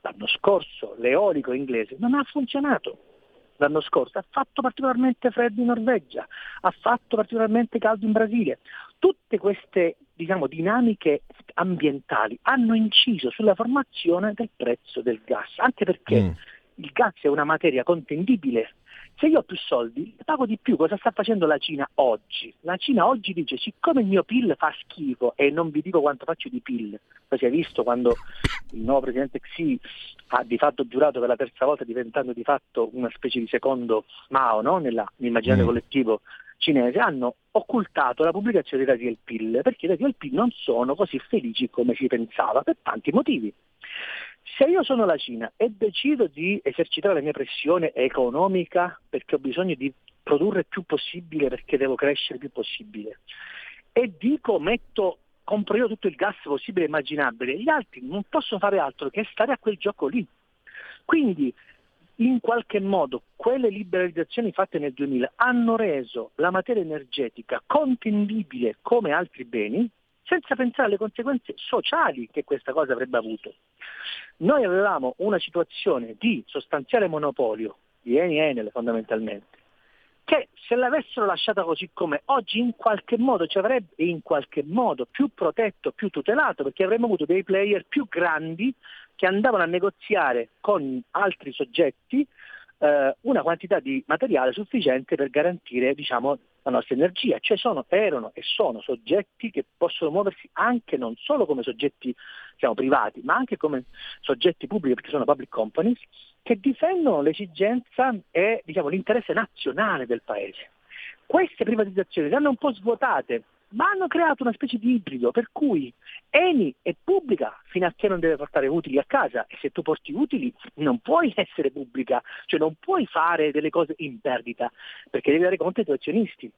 L'anno scorso l'eolico inglese non ha funzionato. L'anno scorso ha fatto particolarmente freddo in Norvegia, ha fatto particolarmente caldo in Brasile. Tutte queste diciamo, dinamiche ambientali hanno inciso sulla formazione del prezzo del gas, anche perché Mm. il gas è una materia contendibile. Se io ho più soldi, pago di più. Cosa sta facendo la Cina oggi? La Cina oggi dice, siccome il mio PIL fa schifo e non vi dico quanto faccio di PIL, poi si è visto quando il nuovo presidente Xi ha di fatto giurato per la terza volta diventando di fatto una specie di secondo Mao no? Nella- nell'immaginario Mm. collettivo cinese, hanno occultato la pubblicazione dei dati del PIL, perché i dati del PIL non sono così felici come si pensava, per tanti motivi. Se io sono la Cina e decido di esercitare la mia pressione economica perché ho bisogno di produrre più possibile perché devo crescere più possibile e dico metto compro io tutto il gas possibile e immaginabile, gli altri non possono fare altro che stare a quel gioco lì. Quindi in qualche modo quelle liberalizzazioni fatte nel 2000 hanno reso la materia energetica contendibile come altri beni senza pensare alle conseguenze sociali che questa cosa avrebbe avuto. Noi avevamo una situazione di sostanziale monopolio di Eni Enel fondamentalmente, che se l'avessero lasciata così come oggi in qualche modo ci avrebbe in qualche modo più protetto, più tutelato, perché avremmo avuto dei player più grandi che andavano a negoziare con altri soggetti eh, una quantità di materiale sufficiente per garantire diciamo, la nostra energia, cioè sono, erano e sono soggetti che possono muoversi anche non solo come soggetti diciamo, privati, ma anche come soggetti pubblici perché sono public companies, che difendono l'esigenza e diciamo, l'interesse nazionale del paese. Queste privatizzazioni le hanno un po' svuotate, ma hanno creato una specie di ibrido per cui Eni è pubblica fino a che non deve portare utili a casa e se tu porti utili non puoi essere pubblica, cioè non puoi fare delle cose in perdita perché devi dare conto ai tuoi azionisti.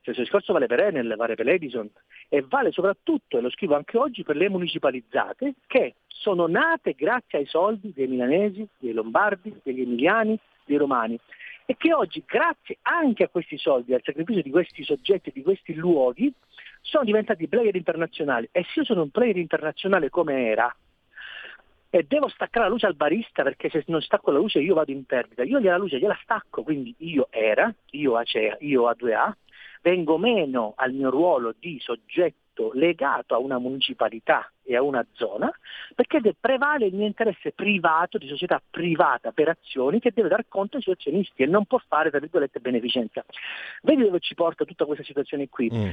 Cioè, il discorso vale per Enel, vale per Edison e vale soprattutto, e lo scrivo anche oggi, per le municipalizzate che sono nate grazie ai soldi dei milanesi, dei lombardi, degli emiliani, dei romani e che oggi, grazie anche a questi soldi, al sacrificio di questi soggetti, di questi luoghi, sono diventati player internazionali. E se io sono un player internazionale come era, e devo staccare la luce al barista perché se non stacco la luce io vado in perdita, io gliela luce gliela stacco, quindi io era, io Acea, io A2A, vengo meno al mio ruolo di soggetto legato a una municipalità e a una zona, perché prevale il mio interesse privato, di società privata per azioni, che deve dar conto ai suoi azionisti e non può fare, tra virgolette, beneficenza. Vedi dove ci porta tutta questa situazione qui? Mm.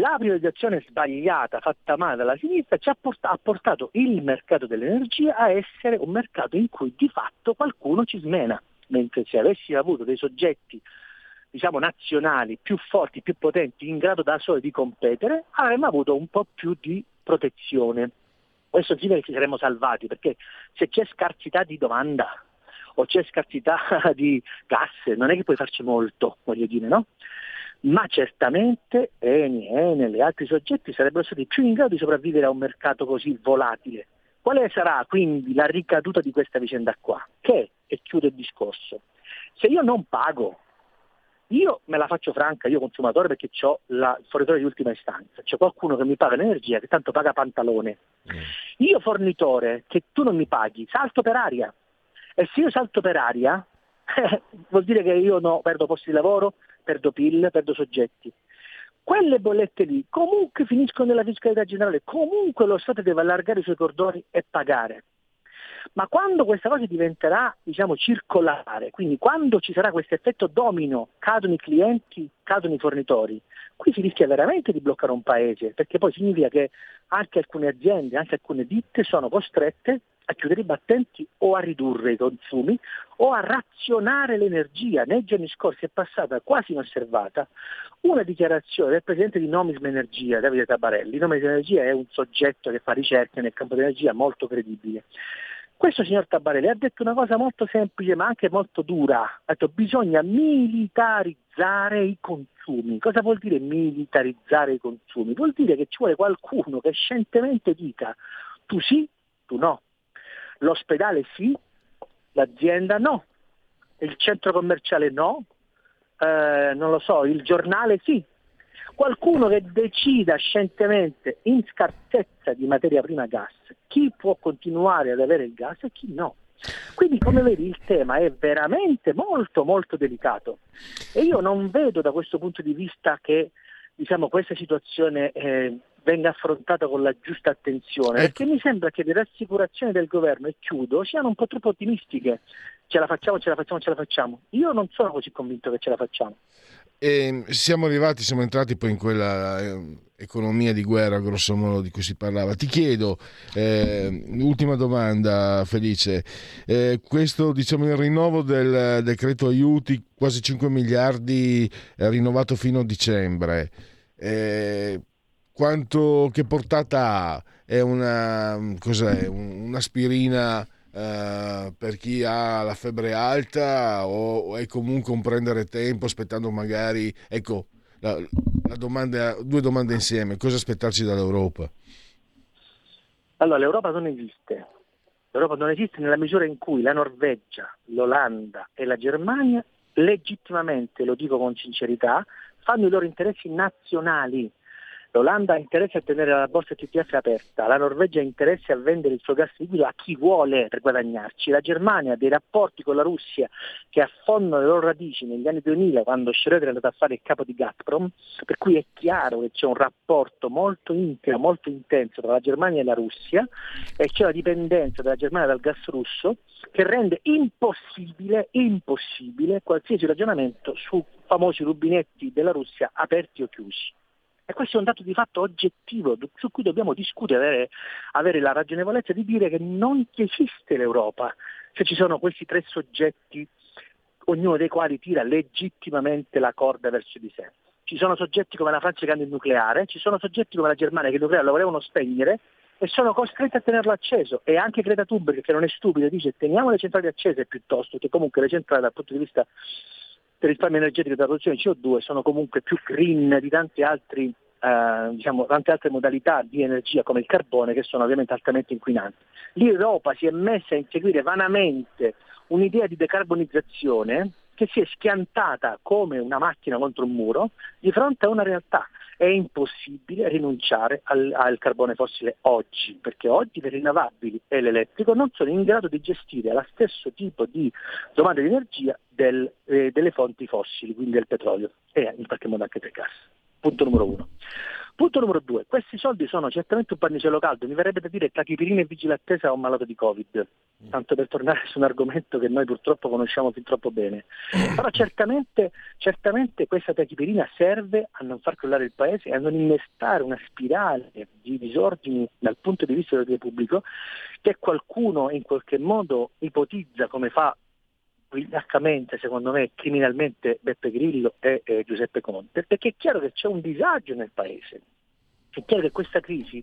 La privatizzazione sbagliata, fatta male dalla sinistra, ci ha, porta- ha portato il mercato dell'energia a essere un mercato in cui di fatto qualcuno ci smena. mentre se avessimo avuto dei soggetti diciamo nazionali più forti, più potenti, in grado da soli di competere, avremmo avuto un po' più di protezione. Questo significa che ci saremmo salvati, perché se c'è scarsità di domanda o c'è scarsità di gas, non è che puoi farci molto, voglio dire, no? Ma certamente Eni, Enel e altri soggetti sarebbero stati più in grado di sopravvivere a un mercato così volatile. Quale sarà quindi la ricaduta di questa vicenda qua? Che, e chiudo il discorso, se io non pago, io me la faccio franca, io consumatore perché ho la- il fornitore di ultima istanza, c'è qualcuno che mi paga l'energia che tanto paga pantalone. Io fornitore che tu non mi paghi, salto per aria. E se io salto per aria, vuol dire che io no, perdo posti di lavoro, perdo PIL, perdo soggetti. Quelle bollette lì comunque finiscono nella fiscalità generale, comunque lo Stato deve allargare i suoi cordoni e pagare. Ma quando questa cosa diventerà, diciamo, circolare, quindi quando ci sarà questo effetto domino, cadono i clienti, cadono i fornitori, qui si rischia veramente di bloccare un paese, perché poi significa che anche alcune aziende, anche alcune ditte sono costrette a chiudere i battenti o a ridurre i consumi o a razionare l'energia. Nei giorni scorsi è passata quasi inosservata una dichiarazione del presidente di Nomisma Energia, Davide Tabarelli. Nomisma Energia è un soggetto che fa ricerche nel campo dell'energia molto credibile. Questo signor Tabarelli ha detto una cosa molto semplice ma anche molto dura. Ha detto bisogna militarizzare i consumi. Cosa vuol dire militarizzare i consumi? Vuol dire che ci vuole qualcuno che scientemente dica tu sì, tu no. L'ospedale sì, l'azienda no. Il centro commerciale no. Eh, non lo so, il giornale sì. Qualcuno che decida scientemente in scarsezza di materia prima gas chi può continuare ad avere il gas e chi no. Quindi come vedi il tema è veramente molto molto delicato e io non vedo da questo punto di vista che diciamo, questa situazione eh, venga affrontata con la giusta attenzione, Ecco. perché mi sembra che le rassicurazioni del governo, e chiudo, siano un po' troppo ottimistiche. Ce la facciamo, ce la facciamo, ce la facciamo. Io non sono così convinto che ce la facciamo. E siamo arrivati, siamo entrati poi in quella eh, economia di guerra, grosso modo, di cui si parlava. Ti chiedo, eh, ultima domanda, Felice, eh, questo diciamo il rinnovo del decreto aiuti, quasi 5 miliardi eh, rinnovato fino a dicembre, eh, quanto, che portata ha? È una, cos'è, Un- un'aspirina eh, per chi ha la febbre alta o, o è comunque un prendere tempo aspettando magari ecco la, la domanda, due domande insieme cosa aspettarci dall'Europa Allora, l'Europa non esiste. L'Europa non esiste nella misura in cui la Norvegia, l'Olanda e la Germania legittimamente, lo dico con sincerità, fanno i loro interessi nazionali. L'Olanda ha interesse a tenere la borsa TTF aperta, la Norvegia ha interesse a vendere il suo gas liquido a chi vuole per guadagnarci, la Germania ha dei rapporti con la Russia che affondano le loro radici negli anni 2000 quando Schröder è andato a fare il capo di Gazprom, per cui è chiaro che c'è un rapporto molto intimo, molto intenso tra la Germania e la Russia e c'è la dipendenza della Germania dal gas russo che rende impossibile, impossibile qualsiasi ragionamento su famosi rubinetti della Russia aperti o chiusi. E questo è un dato di fatto oggettivo su cui dobbiamo discutere, avere, avere la ragionevolezza di dire che non esiste l'Europa se ci sono questi tre soggetti, ognuno dei quali tira legittimamente la corda verso di sé. Ci sono soggetti come la Francia che hanno il nucleare, ci sono soggetti come la Germania che il nucleare lo volevano spegnere e sono costretti a tenerlo acceso. E anche Greta Thunberg, che non è stupido, dice teniamo le centrali accese piuttosto che comunque le centrali dal punto di vista del risparmio energetico della produzione di CO2 sono comunque più green di tanti altri, eh, diciamo, tante altre modalità di energia come il carbone che sono ovviamente altamente inquinanti. L'Europa si è messa a inseguire vanamente un'idea di decarbonizzazione che si è schiantata come una macchina contro un muro di fronte a una realtà. È impossibile rinunciare al, al carbone fossile oggi, perché oggi le rinnovabili e l'elettrico non sono in grado di gestire lo stesso tipo di domanda di energia del- eh, delle fonti fossili, quindi del petrolio e in qualche modo anche del gas. Punto numero uno. Punto numero due, questi soldi sono certamente un pannicello caldo, mi verrebbe da dire tachipirina e vigile attesa a un malato di Covid, tanto per tornare su un argomento che noi purtroppo conosciamo fin troppo bene. Però certamente, certamente questa tachipirina serve a non far crollare il paese e a non innestare una spirale di disordini dal punto di vista dell'ordine pubblico che qualcuno in qualche modo ipotizza come fa vigliaccamente, secondo me, criminalmente Beppe Grillo e eh, Giuseppe Conte, perché è chiaro che c'è un disagio nel paese. È chiaro che questa crisi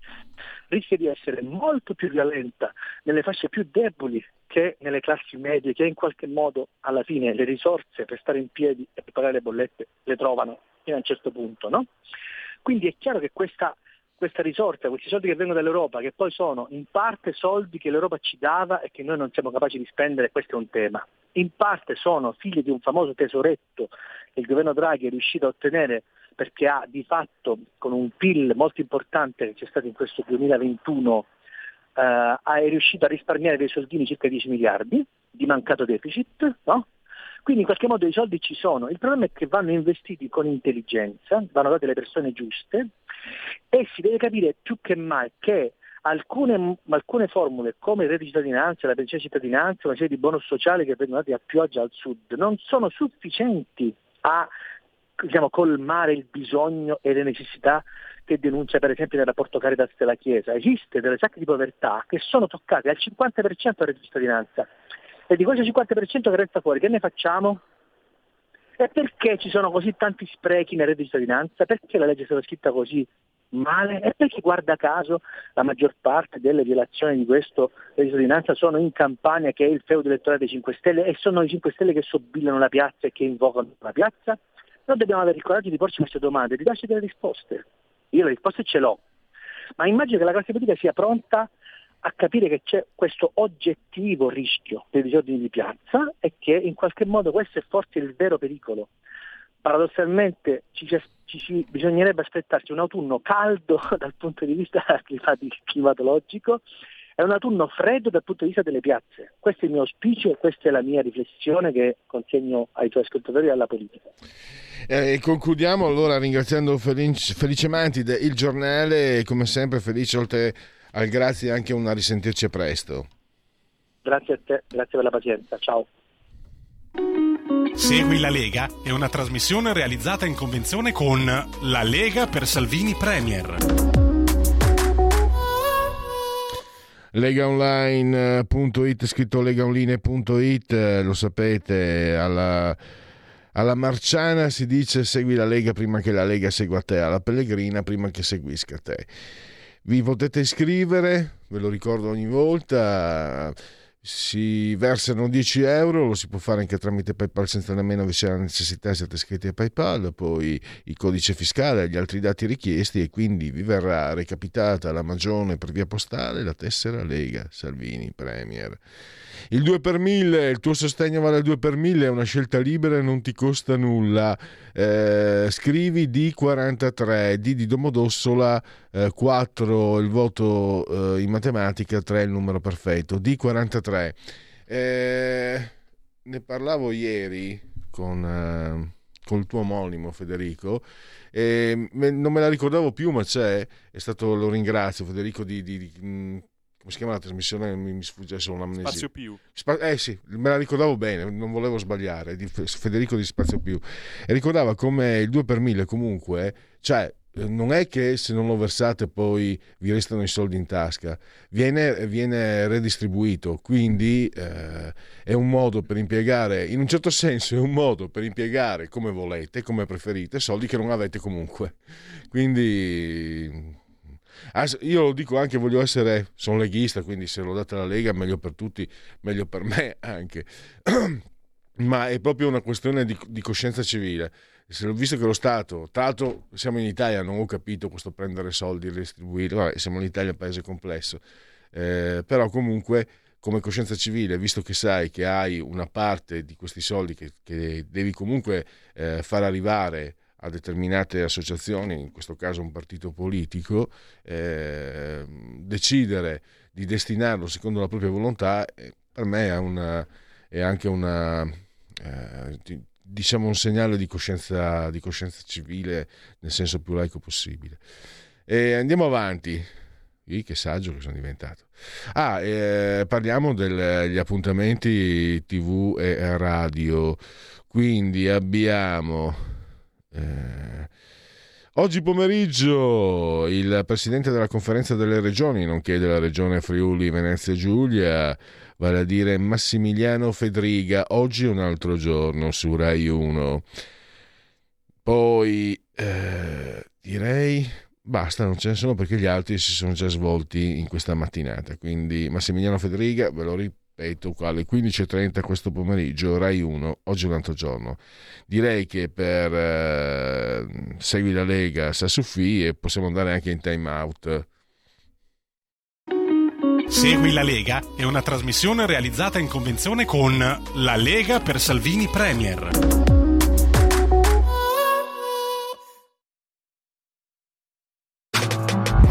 rischia di essere molto più violenta nelle fasce più deboli che nelle classi medie, che in qualche modo alla fine le risorse per stare in piedi e per pagare le bollette le trovano fino a un certo punto. No? Quindi è chiaro che questa, questa risorsa, questi soldi che vengono dall'Europa, che poi sono in parte soldi che l'Europa ci dava e che noi non siamo capaci di spendere, questo è un tema. In parte sono figli di un famoso tesoretto che il governo Draghi è riuscito a ottenere perché ha di fatto con un PIL molto importante che c'è stato in questo 2021 eh, è riuscito a risparmiare dei soldini circa 10 miliardi di mancato deficit, no? Quindi in qualche modo i soldi ci sono, il problema è che vanno investiti con intelligenza, vanno date le persone giuste e si deve capire più che mai che alcune, alcune formule come il reddito di cittadinanza, la pensione di cittadinanza, una serie di bonus sociali che vengono dati a pioggia al sud non sono sufficienti a diciamo, colmare il bisogno e le necessità che denuncia per esempio nel rapporto Caritas della Chiesa. Esiste delle sacche di povertà che sono toccate al 50% dal reddito di cittadinanza e di questo 50% che resta fuori, che ne facciamo? E perché ci sono così tanti sprechi nel reddito di cittadinanza? Perché la legge è stata scritta così male? E perché guarda caso la maggior parte delle violazioni di questo reddito di cittadinanza sono in Campania che è il feudo elettorale dei 5 Stelle e sono i 5 Stelle che sobillano la piazza e che invocano la piazza? Noi dobbiamo avere il coraggio di porci queste domande e di darci delle risposte. Io le risposte ce l'ho, ma immagino che la classe politica sia pronta a capire che c'è questo oggettivo rischio dei disordini di piazza e che in qualche modo questo è forse il vero pericolo. Paradossalmente ci, ci, bisognerebbe aspettarsi un autunno caldo dal punto di vista climatologico e un autunno freddo dal punto di vista delle piazze. Questo è il mio auspicio e questa è la mia riflessione che consegno ai tuoi ascoltatori e alla politica. Eh, concludiamo allora ringraziando Felice, Felice Mantide, il giornale, e come sempre Felice, oltre al grazie anche una risentirci presto. Grazie a te, grazie per la pazienza, ciao. Segui la Lega è una trasmissione realizzata in convenzione con La Lega per Salvini Premier. legaonline.it scritto legaonline.it eh, lo sapete alla, alla Marciana si dice segui la Lega prima che la Lega segua te alla Pellegrina prima che seguisca te vi potete iscrivere ve lo ricordo ogni volta si versano 10 euro, lo si può fare anche tramite PayPal senza nemmeno vi sia la necessità, siate iscritti a PayPal, poi il codice fiscale e gli altri dati richiesti e quindi vi verrà recapitata la magione per via postale la tessera Lega Salvini Premier. Il 2 per 1000, il tuo sostegno vale il 2 per 1000, è una scelta libera e non ti costa nulla. Eh, scrivi D43, D di Domodossola, eh, 4 il voto eh, in matematica, 3 il numero perfetto. D43. Eh, ne parlavo ieri con, eh, il tuo omonimo Federico. E non me la ricordavo più, ma c'è, è stato, lo ringrazio Federico di, di, di come si chiama la trasmissione? Mi, mi sfugge solo un'amnesia. Spazio più. Spa- eh sì, me la ricordavo bene, non volevo sbagliare, di Federico di Spazio più. E ricordava come il 2 per 1000 comunque, cioè non è che se non lo versate poi vi restano i soldi in tasca, viene, viene redistribuito, quindi eh, è un modo per impiegare, in un certo senso è un modo per impiegare come volete, come preferite, soldi che non avete comunque. Quindi io lo dico anche, voglio essere, sono leghista, quindi se lo date alla Lega meglio per tutti, meglio per me anche. Ma è proprio una questione di, di coscienza civile. Se, visto che lo Stato, tra l'altro siamo in Italia, non ho capito questo prendere soldi e distribuire, vabbè, siamo in Italia, un paese complesso, eh, però comunque come coscienza civile, visto che sai che hai una parte di questi soldi che, che devi comunque eh, far arrivare a determinate associazioni, in questo caso un partito politico, eh, decidere di destinarlo secondo la propria volontà, eh, per me è, una, è anche una, eh, diciamo un segnale di coscienza, di coscienza civile nel senso più laico possibile. E andiamo avanti. Che saggio che sono diventato. Ah, eh, parliamo degli appuntamenti TV e radio. Quindi abbiamo eh, Oggi pomeriggio il presidente della conferenza delle regioni, nonché della regione Friuli Venezia Giulia, vale a dire Massimiliano Fedriga, oggi un altro giorno su Rai 1. Poi eh, direi basta, non ce ne sono perché gli altri si sono già svolti in questa mattinata. Quindi Massimiliano Federiga, ve lo ripeto, qua alle 15.30 questo pomeriggio, Rai 1, oggi è un altro giorno. Direi che per eh, Segui la Lega, Sassufì e possiamo andare anche in time out. Segui la Lega è una trasmissione realizzata in convenzione con La Lega per Salvini Premier.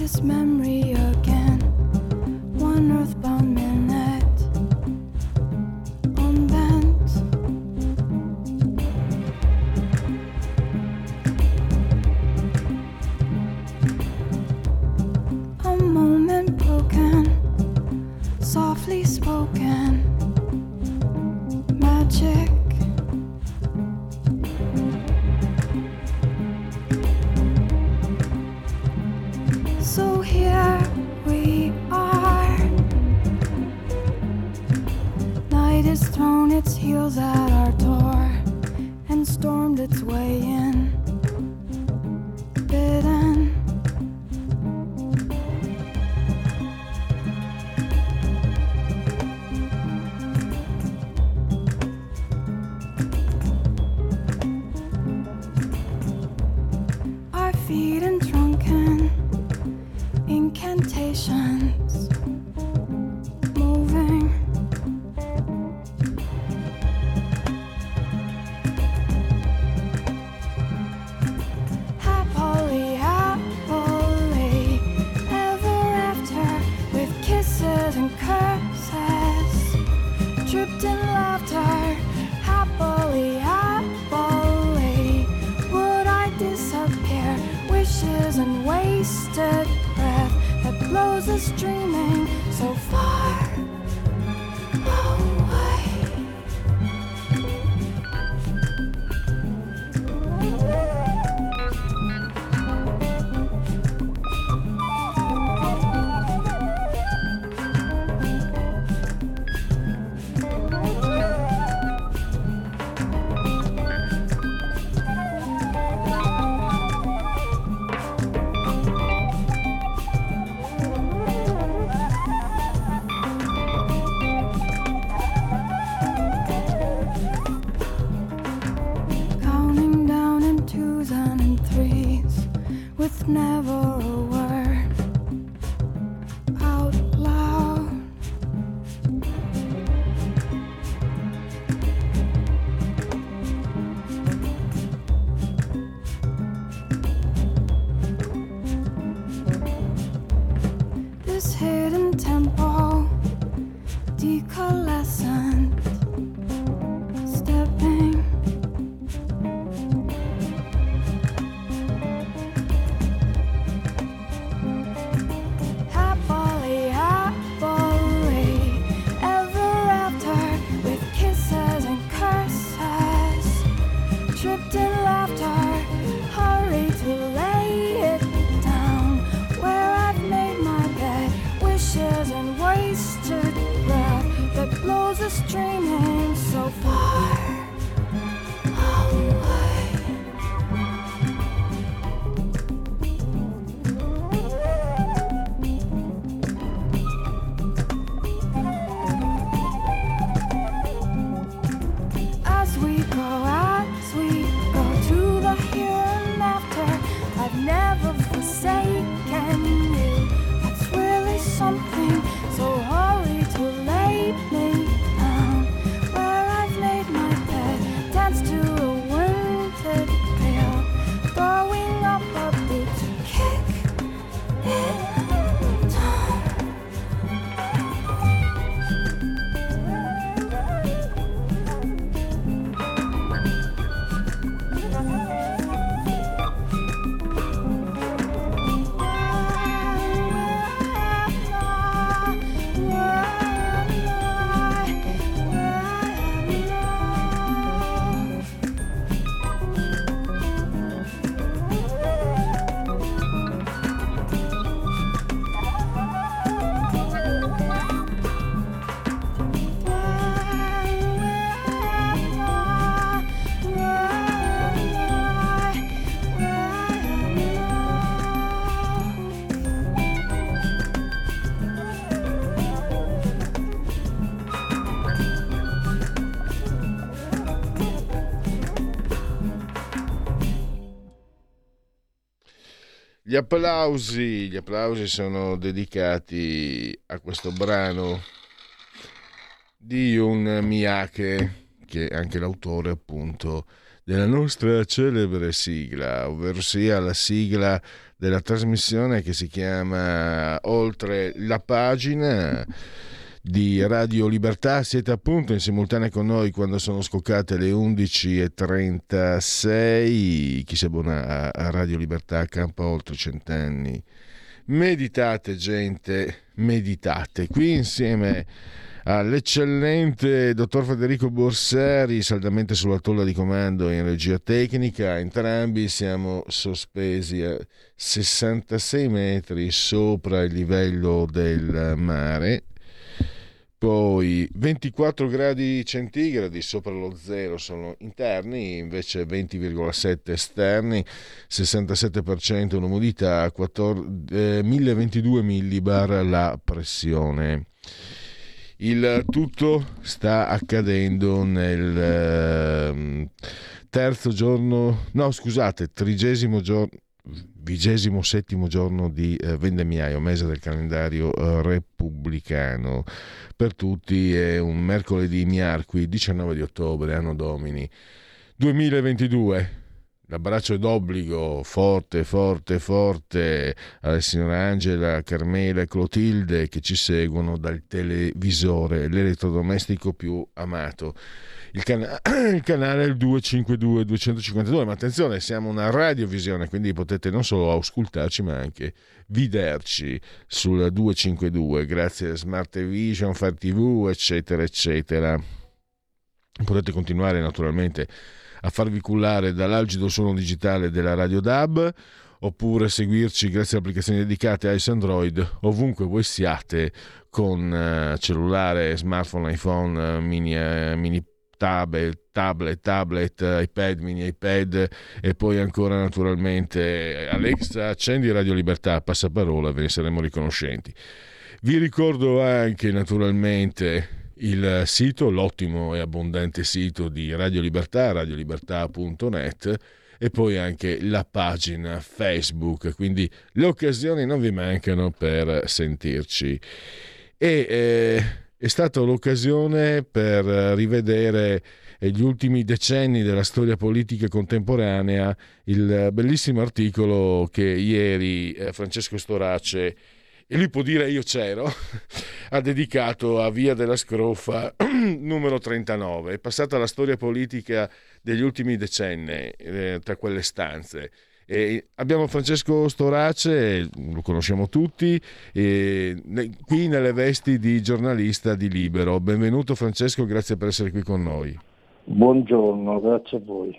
This memory Gli applausi, gli applausi sono dedicati a questo brano di un Miyake, che è anche l'autore appunto della nostra celebre sigla, ovvero sia la sigla della trasmissione che si chiama Oltre la pagina di Radio Libertà. Siete appunto in simultanea con noi quando sono scoccate le 11.36. Chi si abbona a- Radio Libertà campa oltre cent'anni. Meditate, gente, meditate. Qui insieme all'eccellente dottor Federico Borsari, saldamente sulla tolla di comando in regia tecnica. Entrambi siamo sospesi a 66 metri sopra il livello del mare. Poi 24 gradi centigradi sopra lo zero sono interni, invece 20,7 esterni, 67% l'umidità, 14 eh, 1022 millibar la pressione. Il tutto sta accadendo nel ehm, terzo giorno, no scusate, trigesimo giorno, vigesimo settimo giorno di eh, vendemmiaio, mese del calendario eh, repubblicano. Per tutti è un mercoledì miarqui, 19 di ottobre, anno domini 2022. L'abbraccio d'obbligo forte, forte, forte alla signora Angela, Carmela e Clotilde che ci seguono dal televisore, l'elettrodomestico più amato. Il, cana- il canale è il 252 252, ma attenzione, siamo una radiovisione, quindi potete non solo auscultarci ma anche vederci sul 252 grazie a Smart Television, Fire TV, eccetera, eccetera. Potete continuare naturalmente a farvi cullare dall'algido suono digitale della Radio DAB oppure seguirci grazie a applicazioni dedicate a iOS Android ovunque voi siate con eh, cellulare, smartphone, iPhone, eh, mini, eh, mini tablet, tablet, tablet, iPad, mini iPad e poi ancora naturalmente Alexa, accendi Radio Libertà, passaparola, ve ne saremo riconoscenti. Vi ricordo anche naturalmente il sito, l'ottimo e abbondante sito di Radio Libertà, radiolibertà.net e poi anche la pagina Facebook, quindi le occasioni non vi mancano per sentirci. E eh, è stata l'occasione per rivedere gli ultimi decenni della storia politica contemporanea, il bellissimo articolo che ieri eh, Francesco Storace e lui può dire io c'ero, ha dedicato a Via della Scrofa numero 39. È passata la storia politica degli ultimi decenni eh, tra quelle stanze. E abbiamo Francesco Storace, lo conosciamo tutti, e ne- qui nelle vesti di giornalista di Libero. Benvenuto Francesco, grazie per essere qui con noi. Buongiorno, grazie a voi.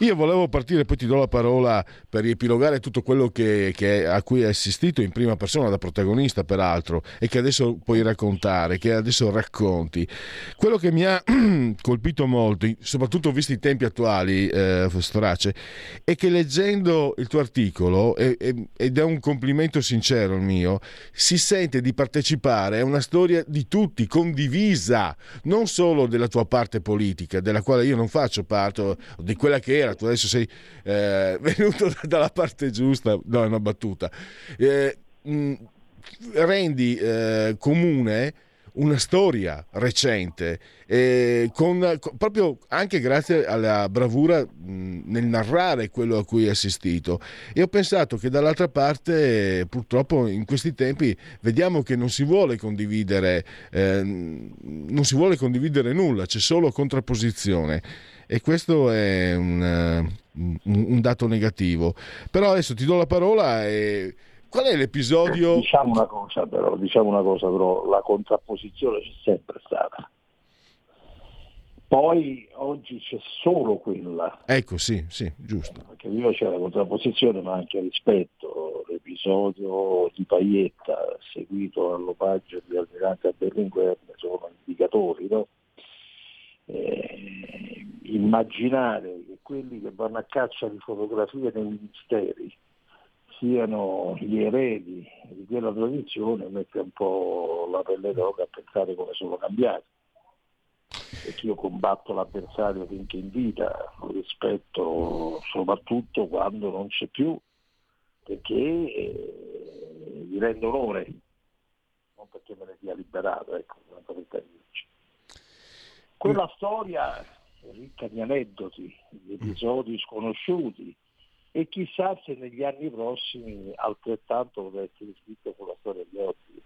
Io volevo partire, poi ti do la parola per riepilogare tutto quello che, che- a cui hai assistito in prima persona, da protagonista peraltro, e che adesso puoi raccontare, che adesso racconti. Quello che mi ha colpito molto, soprattutto visti i tempi attuali, eh, Storace, è che leggendo il tuo articolo, e- e- ed è un complimento sincero il mio, si sente di partecipare a una storia di tutti, condivisa, non solo della tua parte politica, della quale io non faccio parte, di quella che era, tu adesso sei eh, venuto dalla parte giusta, no è una battuta, Eh, mh, rendi eh, comune una storia recente, eh, con, con- proprio anche grazie alla bravura mh, nel narrare quello a cui hai assistito. E ho pensato che dall'altra parte, purtroppo in questi tempi, vediamo che non si vuole condividere, eh, non si vuole condividere nulla, c'è solo contrapposizione. E questo è un, eh, un- un dato negativo. Però adesso ti do la parola e qual è l'episodio... Diciamo una cosa però, diciamo una cosa però, la contrapposizione c'è sempre stata. Poi oggi c'è solo quella, Ecco, sì, sì, giusto. perché prima c'è la contrapposizione ma anche rispetto, l'episodio di Paietta seguito all'omaggio di Almirante a Berlinguer sono indicatori, no? Eh, immaginare che quelli che vanno a caccia di fotografie nei ministeri siano gli eredi di quella tradizione mette un po' la pelle d'oca a pensare come sono cambiati. Perché io combatto l'avversario finché in vita, lo rispetto soprattutto quando non c'è più, perché eh, gli rendo onore, non perché me ne sia liberato, ecco, tanto per capirci. Quella storia è ricca di aneddoti, di episodi sconosciuti e chissà se negli anni prossimi altrettanto potrà essere scritto sulla storia di oggi,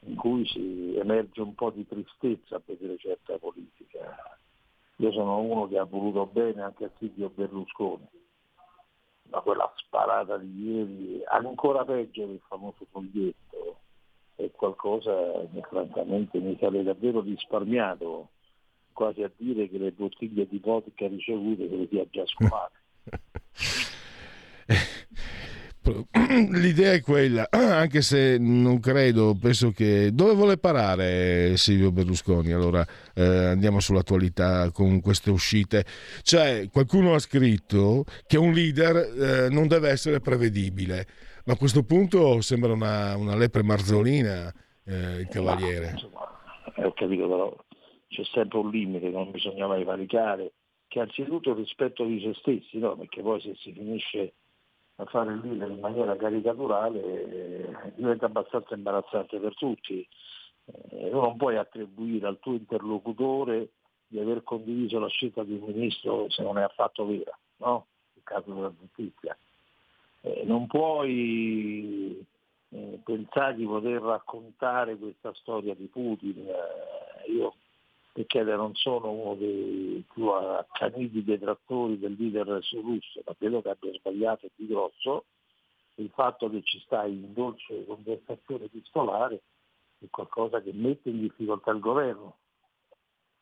in cui si emerge un po' di tristezza a vedere certa politica. Io sono uno che ha voluto bene anche a Silvio Berlusconi, ma quella sparata di ieri, ancora peggio del famoso foglietto, è qualcosa che francamente mi sale davvero risparmiato, quasi a dire che le bottiglie di vodka ricevute se le sia già scolate. L'idea è quella, anche se non credo, penso che... Dove vuole parare Silvio Berlusconi? Allora eh, andiamo sull'attualità con queste uscite. Cioè, qualcuno ha scritto che un leader eh, non deve essere prevedibile, ma a questo punto sembra una, una lepre marzolina eh, il cavaliere. Insomma, eh, ho capito però c'è sempre un limite, non bisogna mai valicare, che anzitutto il rispetto di se stessi, no? perché poi se si finisce a fare il leader in maniera caricaturale eh, diventa abbastanza imbarazzante per tutti. Eh, non puoi attribuire al tuo interlocutore di aver condiviso la scelta di un ministro se non è affatto vera, no? Il caso della giustizia. Eh, non puoi eh, pensare di poter raccontare questa storia di Putin. Eh, io perché non sono uno dei più accaniti detrattori del leader russo, ma credo che abbia sbagliato di grosso. Il fatto che ci stai in dolce conversazione epistolare è qualcosa che mette in difficoltà il governo,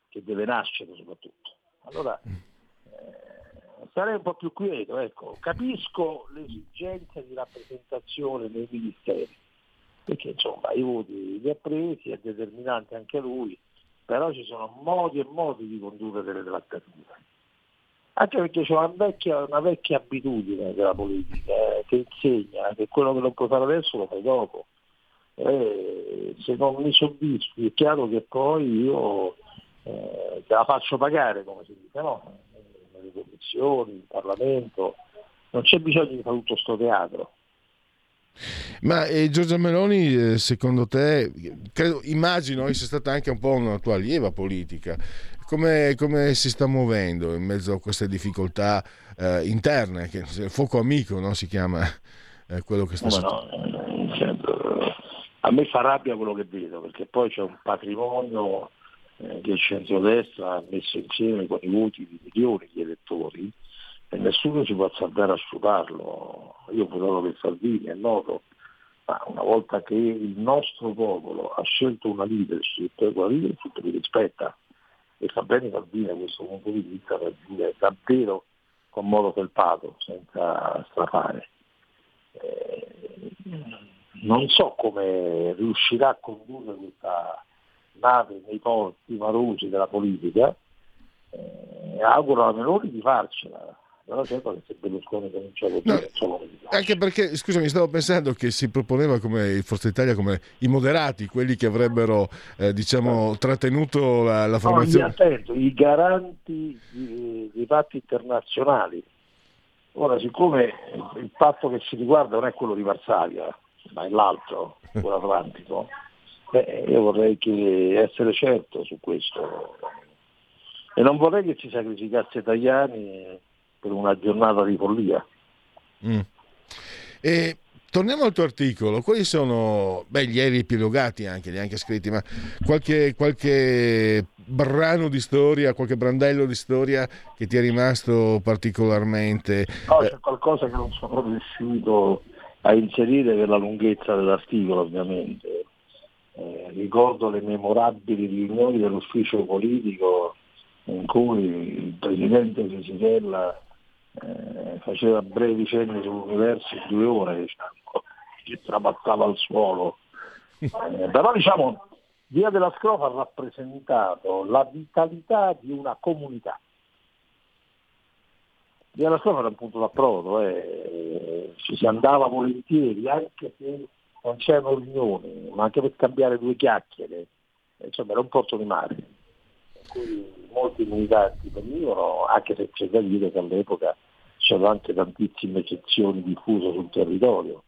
che deve nascere soprattutto. Allora eh, sarei un po' più quieto, ecco. capisco l'esigenza di rappresentazione nei ministeri, perché insomma i voti li ha presi, è determinante anche lui, però ci sono modi e modi di condurre delle trattative. Anche perché c'è una vecchia, una vecchia abitudine della politica eh, che insegna che quello che non puoi fare adesso lo fai dopo. Eh, se non mi soddisfi è chiaro che poi io eh, te la faccio pagare, come si dice, no? nelle commissioni, in Parlamento. Non c'è bisogno di fare tutto sto teatro. Ma eh, Giorgia Meloni, eh, secondo te, credo, immagino sia stata anche un po' una tua allieva politica. Come, come si sta muovendo in mezzo a queste difficoltà eh, interne? Che, il fuoco amico no? si chiama eh, quello che sta succedendo. no, eh, a me fa rabbia quello che vedo, perché poi c'è un patrimonio eh, che il centrodestra ha messo insieme con i voti di milioni di elettori e nessuno si può azzardare a sciuparlo. Io votato per Salvini, è noto, ma una volta che il nostro popolo ha scelto una leadership, quella leadership li rispetta e fa bene Salvini da questo punto di vista per dire davvero con modo felpato, senza strafare. Eh, non so come riuscirà a condurre questa nave nei porti marosi della politica, eh, auguro alla Meloni di farcela, però certo se Berlusconi comincia così, No, insomma, Anche perché, scusami, stavo pensando che si proponeva come Forza Italia come i moderati, quelli che avrebbero eh, diciamo, trattenuto la, la No, formazione. attento, i garanti di- dei patti internazionali. Ora, siccome il patto che ci riguarda non è quello di Varsavia, ma è l'altro, quello atlantico, beh, io vorrei che essere certo su questo. E non vorrei che ci sacrificasse Tajani per una giornata di follia. Mm. E torniamo al tuo articolo, quali sono, beh, li hai riepilogati anche, li hai anche scritti, ma qualche, qualche brano di storia, qualche brandello di storia che ti è rimasto particolarmente... No, c'è qualcosa che non sono riuscito a inserire per la lunghezza dell'articolo ovviamente. Eh, ricordo le memorabili riunioni dell'ufficio politico in cui il presidente Cesitella eh, faceva brevi cenni sull'universo in due ore, diciamo, che trapassava al suolo. Eh, però diciamo, Via della Scrofa ha rappresentato la vitalità di una comunità. Via della Scrofa era un punto d'approdo, eh, ci si andava volentieri, anche se non c'erano riunioni, ma anche per scambiare due chiacchiere, Eh, insomma era un porto di mare, in cui molti militanti venivano, anche se c'è da dire che all'epoca ci sono anche tantissime sezioni diffuse sul territorio.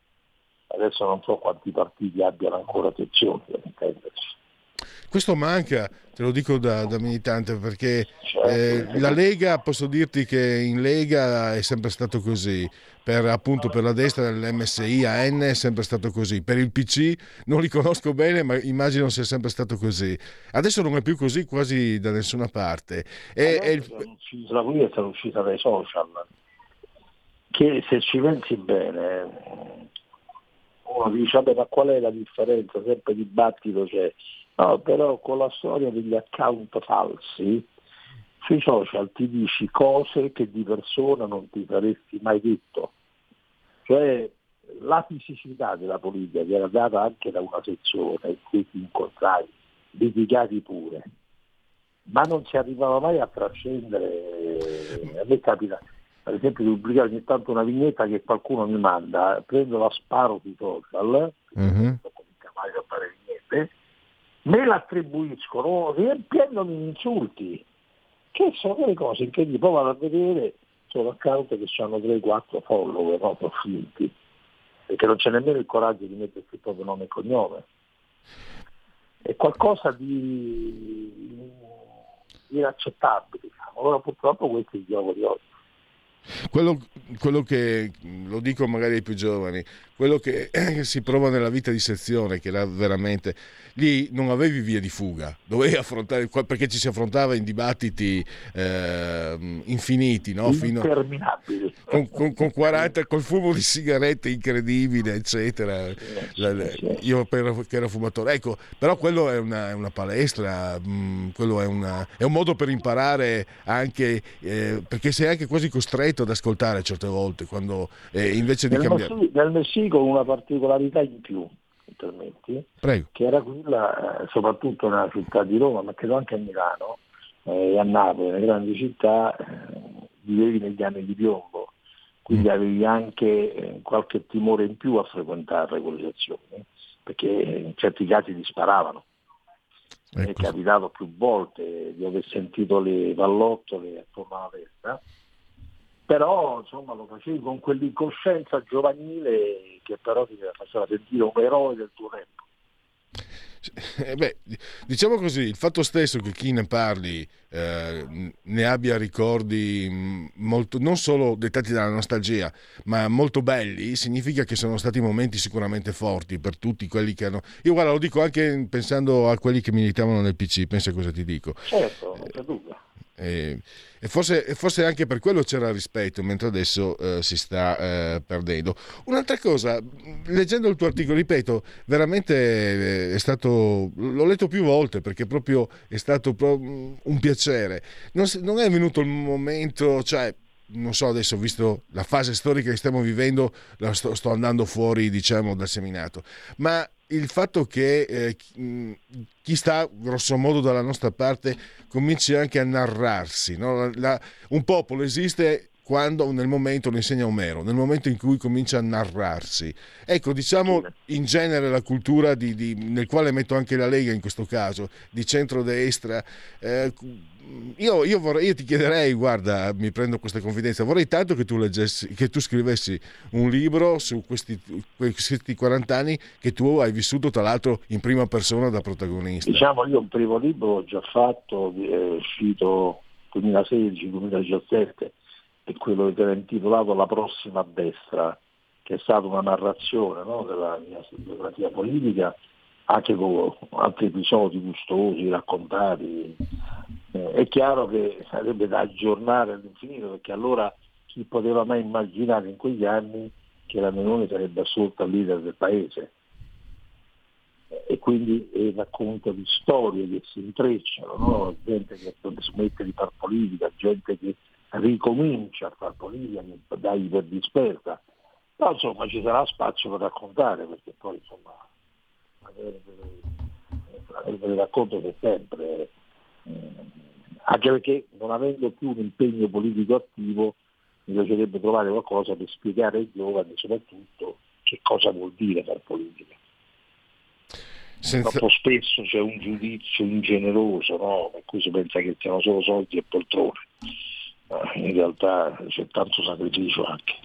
Adesso non so quanti partiti abbiano ancora sezioni, per intenderci. Questo manca, te lo dico da, da militante, perché eh, la Lega, posso dirti che in Lega è sempre stato così, per, appunto per la destra dell'MSI, AN è sempre stato così, per il PC non li conosco bene, ma immagino sia sempre stato così. Adesso non è più così quasi da nessuna parte. E, e il- La politica è stata uscita dai social, che se ci pensi bene, uno dice, vabbè, ma qual è la differenza? Sempre dibattito c'è. No, però con la storia degli account falsi, sui social ti dici cose che di persona non ti saresti mai detto. Cioè la fisicità della politica che era data anche da una sezione in cui ti incontrai, litigati pure, ma non si arrivava mai a trascendere. A me capita, per esempio, di pubblicare ogni tanto una vignetta che qualcuno mi manda, prendo la sparo sui social, Mhm. mai a fare vignette, me la attribuiscono riempiendomi di insulti, che sono delle cose incredibili. Poi vado a vedere, sono account che hanno 3-4 follower, no, profili, perché non c'è nemmeno il coraggio di mettersi il proprio nome e cognome. È qualcosa di inaccettabile, diciamo. Allora purtroppo questo è il gioco di oggi. Quello, quello che lo dico magari ai più giovani, quello che si prova nella vita di sezione, che era veramente lì non avevi via di fuga, dovevi affrontare perché ci si affrontava in dibattiti eh, infiniti, no? Fino, Interminabili. con, con, con 40 col fumo di sigarette incredibile eccetera La- la- io per, che ero fumatore ecco però quello è una, è una palestra mh, quello è, una- è un modo per imparare anche eh, perché sei anche quasi costretto ad ascoltare certe volte quando eh, invece di Nel, cambiare Messi- nel Messico una particolarità in più, permetti, prego che era quella, eh, soprattutto nella città di Roma, ma credo anche a Milano eh, e a Napoli, nelle grandi città, eh, vivevi negli anni di piombo, quindi avevi anche eh, qualche timore in più a frequentare quelle sezioni, perché in certi casi ti sparavano. Mi è Ecco. capitato più volte di aver sentito le pallottole attorno alla testa, però insomma lo facevi con quell'incoscienza giovanile che però ti faceva sentire un eroe del tuo tempo. Eh, beh, diciamo così, il fatto stesso che chi ne parli eh, ne abbia ricordi mh, molto, non solo dettati dalla nostalgia, ma molto belli, significa che sono stati momenti sicuramente forti per tutti quelli che hanno... Io guarda, lo dico anche pensando a quelli che militavano nel PC, pensa cosa ti dico. Certo, non c'è dubbio. E, e forse, e forse anche per quello c'era rispetto, mentre adesso eh, si sta eh, perdendo. Un'altra cosa, leggendo il tuo articolo, ripeto, veramente eh, è stato, l'ho letto più volte perché proprio è stato pro- un piacere. Non, non è venuto il momento, cioè, non so adesso, visto la fase storica che stiamo vivendo, sto, sto andando fuori, diciamo, dal seminato, ma il fatto che eh, chi- chi sta grosso modo dalla nostra parte cominci anche a narrarsi. no? La- la- un popolo esiste quando nel momento lo insegna Omero, nel momento in cui comincia a narrarsi. Ecco, diciamo in genere la cultura di- di- nel quale metto anche la Lega in questo caso, di centrodestra. eh, io, io vorrei- io ti chiederei, guarda, mi prendo questa confidenza, vorrei tanto che tu leggessi, che tu scrivessi un libro su questi, questi 40 anni che tu hai vissuto tra l'altro in prima persona da protagonista. Diciamo io un primo libro l'ho già fatto, è uscito 2016-2017, è quello che era intitolato La prossima destra, che è stata una narrazione no, della mia biografia politica, anche con altri episodi gustosi raccontati. Eh, è chiaro che sarebbe da aggiornare all'infinito, perché allora chi poteva mai immaginare in quegli anni che la Meloni sarebbe assolta leader del paese? e quindi è racconto di storie che si intrecciano, no? gente che smette di far politica, gente che ricomincia a far politica, che dà iper dispersa. Però insomma ci sarà spazio per raccontare, perché poi insomma avere delle racconto che sempre, eh, anche perché non avendo più un impegno politico attivo, mi piacerebbe trovare qualcosa per spiegare ai giovani soprattutto che cosa vuol dire far politica. Senza- Troppo spesso c'è un giudizio ingeneroso, no? per cui si pensa che siano solo soldi e poltrone. Eh, in realtà c'è tanto sacrificio anche.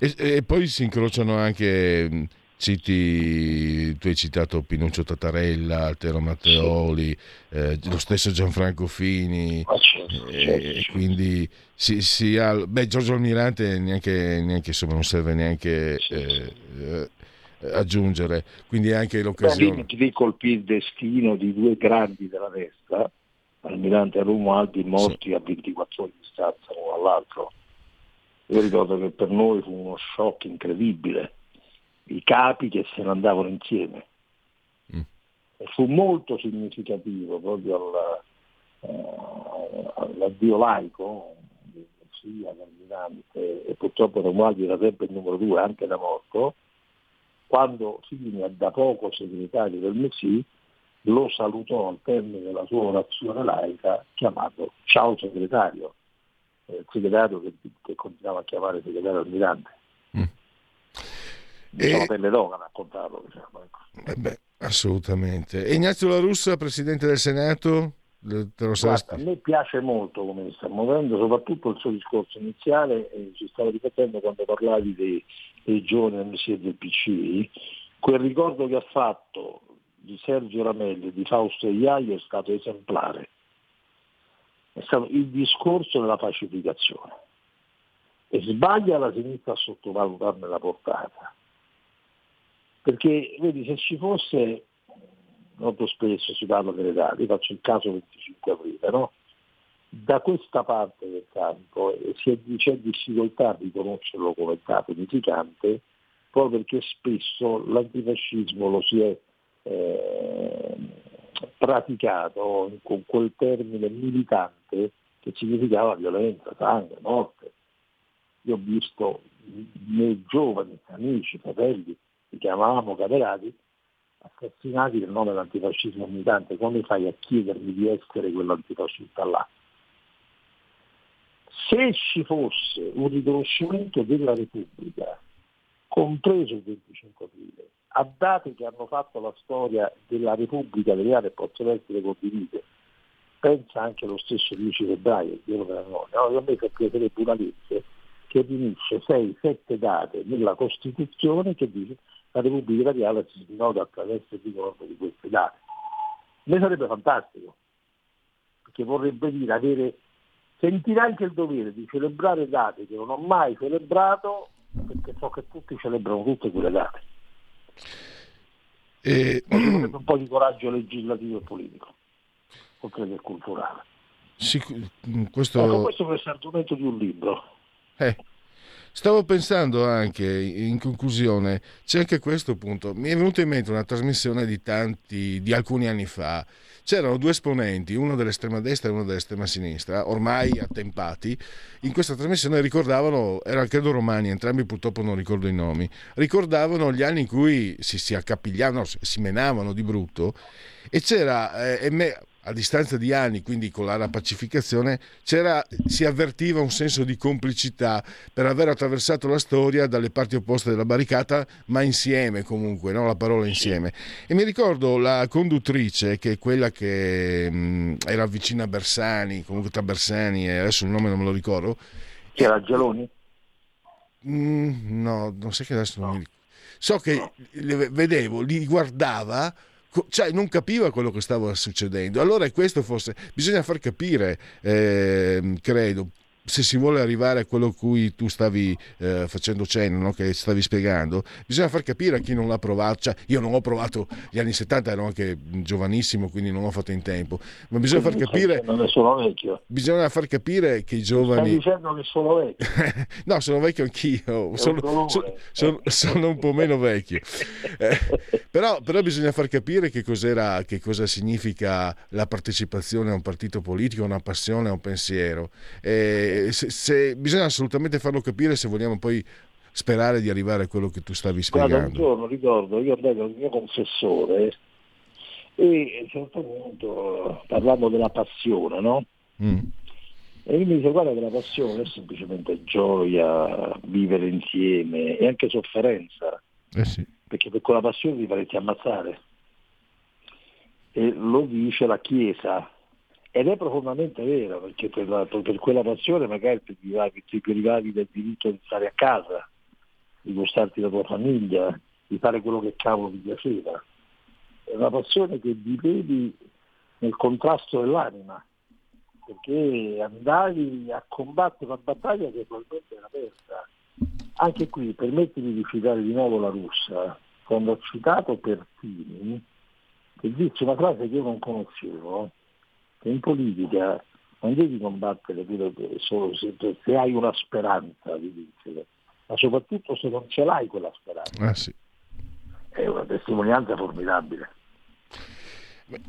E, e poi si incrociano anche mh, citi, tu hai citato Pinuccio Tatarella, Altero Matteoli, eh, lo stesso Gianfranco Fini, Ma certo, e certo. quindi si, si ha, beh, Giorgio Almirante neanche, neanche insomma, non serve neanche eh, eh, aggiungere, quindi anche Beh, l'occasione. ti lì colpì il destino di due grandi della destra, Almirante e Romualdi, morti a 24 ore di distanza uno dall'altro. Io ricordo che per noi fu uno shock incredibile, i capi che se ne andavano insieme. Mm. E fu molto significativo proprio al- eh, all'addio laico di Messia, Almirante, e purtroppo Romualdi era sempre il numero due anche da morto, quando Fini, da poco segretario del Messi, lo salutò al termine della sua orazione laica chiamato ciao segretario, Eh, segretario che, che continuava a chiamare segretario almirante. Diciamo E- pelle d'oca a raccontarlo. Diciamo, ecco. Eh beh, assolutamente. E Ignazio La Russa, Presidente del Senato, Guarda, a me piace molto come si sta muovendo, soprattutto il suo discorso iniziale, eh, ci stavo ripetendo quando parlavi dei, dei giovani e del PC, quel ricordo che ha fatto di Sergio Ramelli, di Fausto Iaio è stato esemplare. È stato il discorso della pacificazione. E sbaglia la sinistra a sottovalutarne la portata. Perché, vedi, se ci fosse molto spesso si parla delle date, io faccio il caso 25 aprile, no? Da questa parte del campo eh, è- c'è difficoltà a riconoscerlo come dato edificante proprio perché spesso l'antifascismo lo si è eh, praticato con quel termine militante che significava violenza, sangue, morte. Io ho visto i miei giovani amici, fratelli, li chiamavamo camerati, assassinati nel nome dell'antifascismo militante, come fai a chiedermi di essere quell'antifascista là? Se ci fosse un riconoscimento della Repubblica, compreso il 25 aprile, a date che hanno fatto la storia della Repubblica italiana e possono essere condivise, pensa anche lo stesso 10 febbraio, il giorno della memoria, no? a me piacerebbe una legge che riunisce 6-7 date nella Costituzione che dice la Repubblica Italiana si snoda attraverso il ricordo di queste date. Me sarebbe fantastico, perché vorrebbe dire avere, sentire anche il dovere di celebrare date che non ho mai celebrato, perché so che tutti celebrano tutte quelle date. E- un po' di coraggio legislativo e politico, oltre che culturale. Sic- questo... Ecco, questo è questo argomento di un libro. Eh, stavo pensando anche, in conclusione, c'è anche questo punto. Mi è venuta in mente una trasmissione di tanti, di alcuni anni fa. C'erano due esponenti, uno dell'estrema destra e uno dell'estrema sinistra, ormai attempati. In questa trasmissione ricordavano, erano credo romani, entrambi purtroppo non ricordo i nomi, ricordavano gli anni in cui si, si accapigliavano, si menavano di brutto e c'era, eh, e me- a distanza di anni, quindi con la pacificazione, c'era, si avvertiva un senso di complicità per aver attraversato la storia dalle parti opposte della barricata, ma insieme comunque, no? la parola insieme. E mi ricordo la conduttrice, che è quella che mh, era vicina a Bersani, comunque tra Bersani e adesso il nome non me lo ricordo. Chi era Geloni? Mm, no, non sai che adesso non mi ricordo. So che le- vedevo, li guardava, cioè non capiva quello che stava succedendo. Allora questo forse, bisogna far capire, ehm, credo, se si vuole arrivare a quello cui tu stavi eh, facendo cenno, no? che stavi spiegando, bisogna far capire a chi non l'ha provato, cioè io non ho provato gli anni 70, ero anche giovanissimo, quindi non ho fatto in tempo, ma bisogna far capire, Non ne sono vecchio. bisogna far capire che i Stai giovani... dicendo che sono vecchio. no, sono vecchio anch'io, È sono, un dolore. so- sono- sono un po' meno vecchio. Eh, però, però bisogna far capire che, cos'era, che cosa significa la partecipazione a un partito politico, a una passione, a un pensiero. Eh, se- se- bisogna assolutamente farlo capire se vogliamo poi sperare di arrivare a quello che tu stavi Guarda, un spiegando. giorno ricordo, io andai al mio confessore e a un certo punto parlando della passione, no? Mm. E lui mi dice guarda che la passione è semplicemente gioia, vivere insieme e anche sofferenza, Eh sì. perché per quella passione ti faresti ammazzare. E lo dice la Chiesa, ed è profondamente vero, perché per, la- per quella passione magari ti privavi, ti privavi del diritto di stare a casa, di gustarti la tua famiglia, di fare quello che cavolo ti piaceva. È una passione che vivevi nel contrasto dell'anima, perché andavi a combattere una battaglia che probabilmente era persa. Anche qui, permettimi di citare di nuovo la russa, quando ho citato Pertini, che disse una frase che io non conoscevo, che in politica non devi combattere quello che solo se, se hai una speranza di vincere, ma soprattutto se non ce l'hai quella speranza. Ah, sì. È una testimonianza formidabile.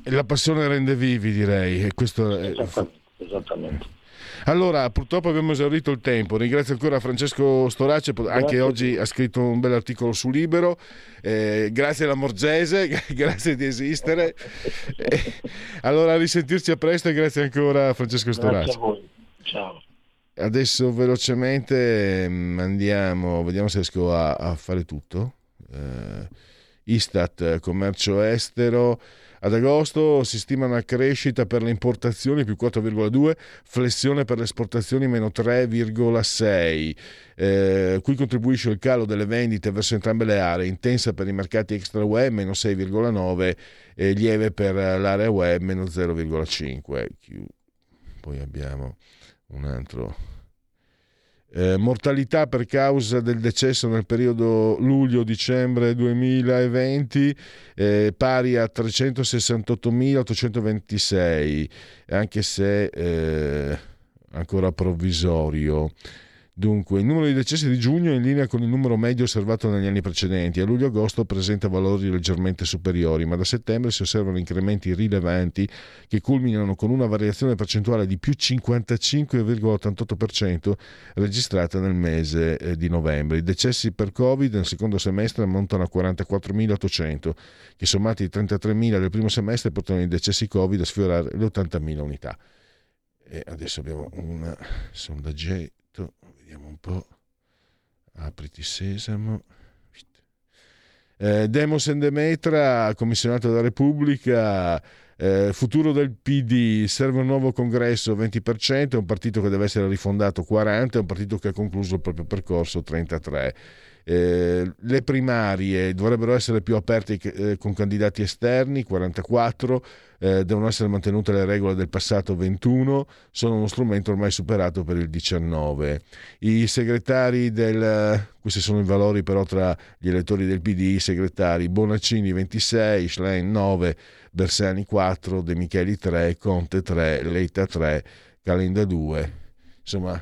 La passione rende vivi, direi. E questo è- Esattamente. esattamente. Allora, purtroppo abbiamo esaurito il tempo. Ringrazio ancora Francesco Storace, anche Grazie. oggi ha scritto un bel articolo su Libero. Eh, grazie alla Morgese, grazie di esistere. Eh, allora, a risentirci a presto e grazie ancora a Francesco Grazie Storace. a voi. Ciao. Adesso velocemente ehm, andiamo, vediamo se riesco a, a fare tutto. Eh, Istat, commercio estero. Ad agosto si stima una crescita per le importazioni più 4,2, flessione per le esportazioni meno 3,6. Eh, qui contribuisce il calo delle vendite verso entrambe le aree, intensa per i mercati extra UE meno 6,9 e lieve per l'area UE meno 0,5. Chiu- Poi abbiamo un altro. Eh, mortalità per causa del decesso nel periodo luglio-dicembre 2020 eh, pari a 368.826, anche se eh, ancora provvisorio. Dunque, il numero di decessi di giugno è in linea con il numero medio osservato negli anni precedenti. A luglio-agosto presenta valori leggermente superiori, ma da settembre si osservano incrementi rilevanti che culminano con una variazione percentuale di più 55,88% registrata nel mese eh, di novembre. I decessi per Covid nel secondo semestre ammontano a 44.800, che sommati ai 33.000 del primo semestre portano i decessi Covid a sfiorare le 80.000 unità. E adesso abbiamo un sondaggetto, vediamo un po'. Apriti sesamo. Eh, Demos and Demetra, commissionato dalla Repubblica, eh, futuro del PD, serve un nuovo congresso 20%, è un partito che deve essere rifondato 40%, è un partito che ha concluso il proprio percorso 33%. Eh, le primarie dovrebbero essere più aperte eh, con candidati esterni 44 eh, devono essere mantenute le regole del passato 21 sono uno strumento ormai superato per il 19 i segretari del questi sono i valori però tra gli elettori del PD i segretari Bonaccini 26 Schlein 9 Bersani 4 De Micheli 3 Conte 3 Leita 3 Calenda 2 insomma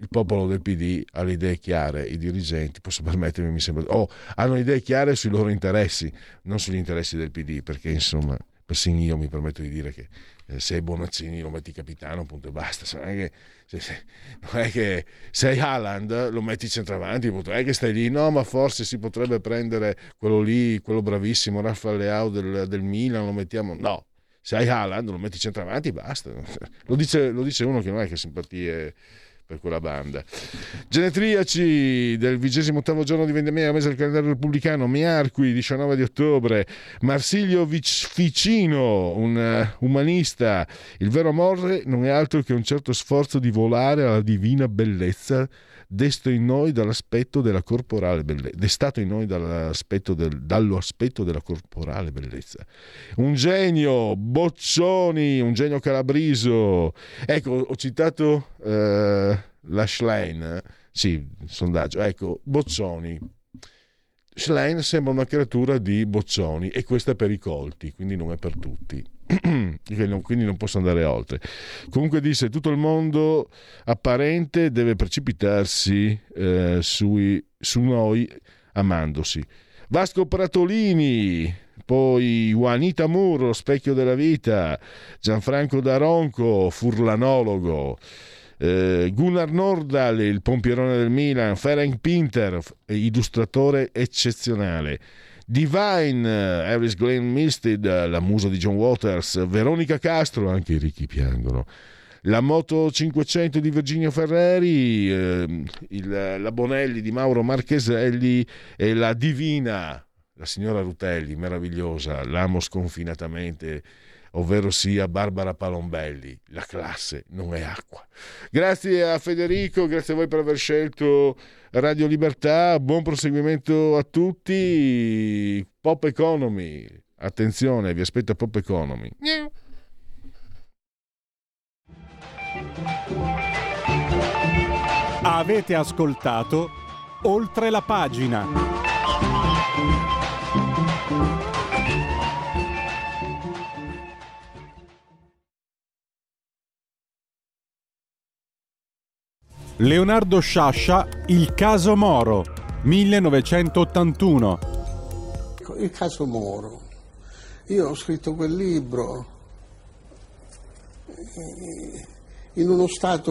il popolo del PD ha le idee chiare, i dirigenti, posso permettermi, mi sembra, oh, hanno idee chiare sui loro interessi, non sugli interessi del PD, perché insomma, persino io mi permetto di dire che eh, sei Bonaccini lo metti capitano, punto e basta, non è che, se- se- non è che sei Haaland lo metti centravanti, punto. non è che stai lì, no, ma forse si potrebbe prendere quello lì, quello bravissimo, Rafael Leao del, del Milan, lo mettiamo, no. Se hai Haaland lo metti centravanti, basta. Lo dice, lo dice uno che non è che simpatie per quella banda. Genetriaci del 28 giorno di vendemmia mese del calendario repubblicano, Miarqui, 19 di ottobre, Marsilio Ficino, un eh, umanista. Il vero amore non è altro che un certo sforzo di volare alla divina bellezza desto in noi dall'aspetto della corporale bellezza, destato in noi dall'aspetto, del, dallo aspetto della corporale bellezza. Un genio, Boccioni, un genio calabriso. Ecco, ho citato eh, la Schlein, eh? sì, sondaggio. Ecco, Boccioni. Schlein sembra una creatura di Boccioni e questa è per i colti, quindi non è per tutti. quindi non posso andare oltre. Comunque disse: tutto il mondo apparente deve precipitarsi eh, sui- su noi amandosi. Vasco Pratolini, poi Juanita Murro, specchio della vita, Gianfranco Daronco, furlanologo. Eh, Gunnar Nordahl, il pompierone del Milan, Ferenc Pinter, illustratore eccezionale. Divine, eh, Harris Glenn Milstead, eh, la musa di John Waters, Veronica Castro, anche i ricchi piangono. La Moto 500 di Virginio Ferreri, ehm, il- la Bonelli di Mauro Marcheselli e la Divina, la signora Rutelli, meravigliosa, l'amo sconfinatamente. Ovvero sia Barbara Palombelli. La classe non è acqua. Grazie a Federico, grazie a voi per aver scelto Radio Libertà, buon proseguimento a tutti. Pop Economy, attenzione, vi aspetta Pop Economy. Avete ascoltato Oltre la pagina. Leonardo Sciascia, Il caso Moro, 1981. Il caso Moro. Io ho scritto quel libro in uno stato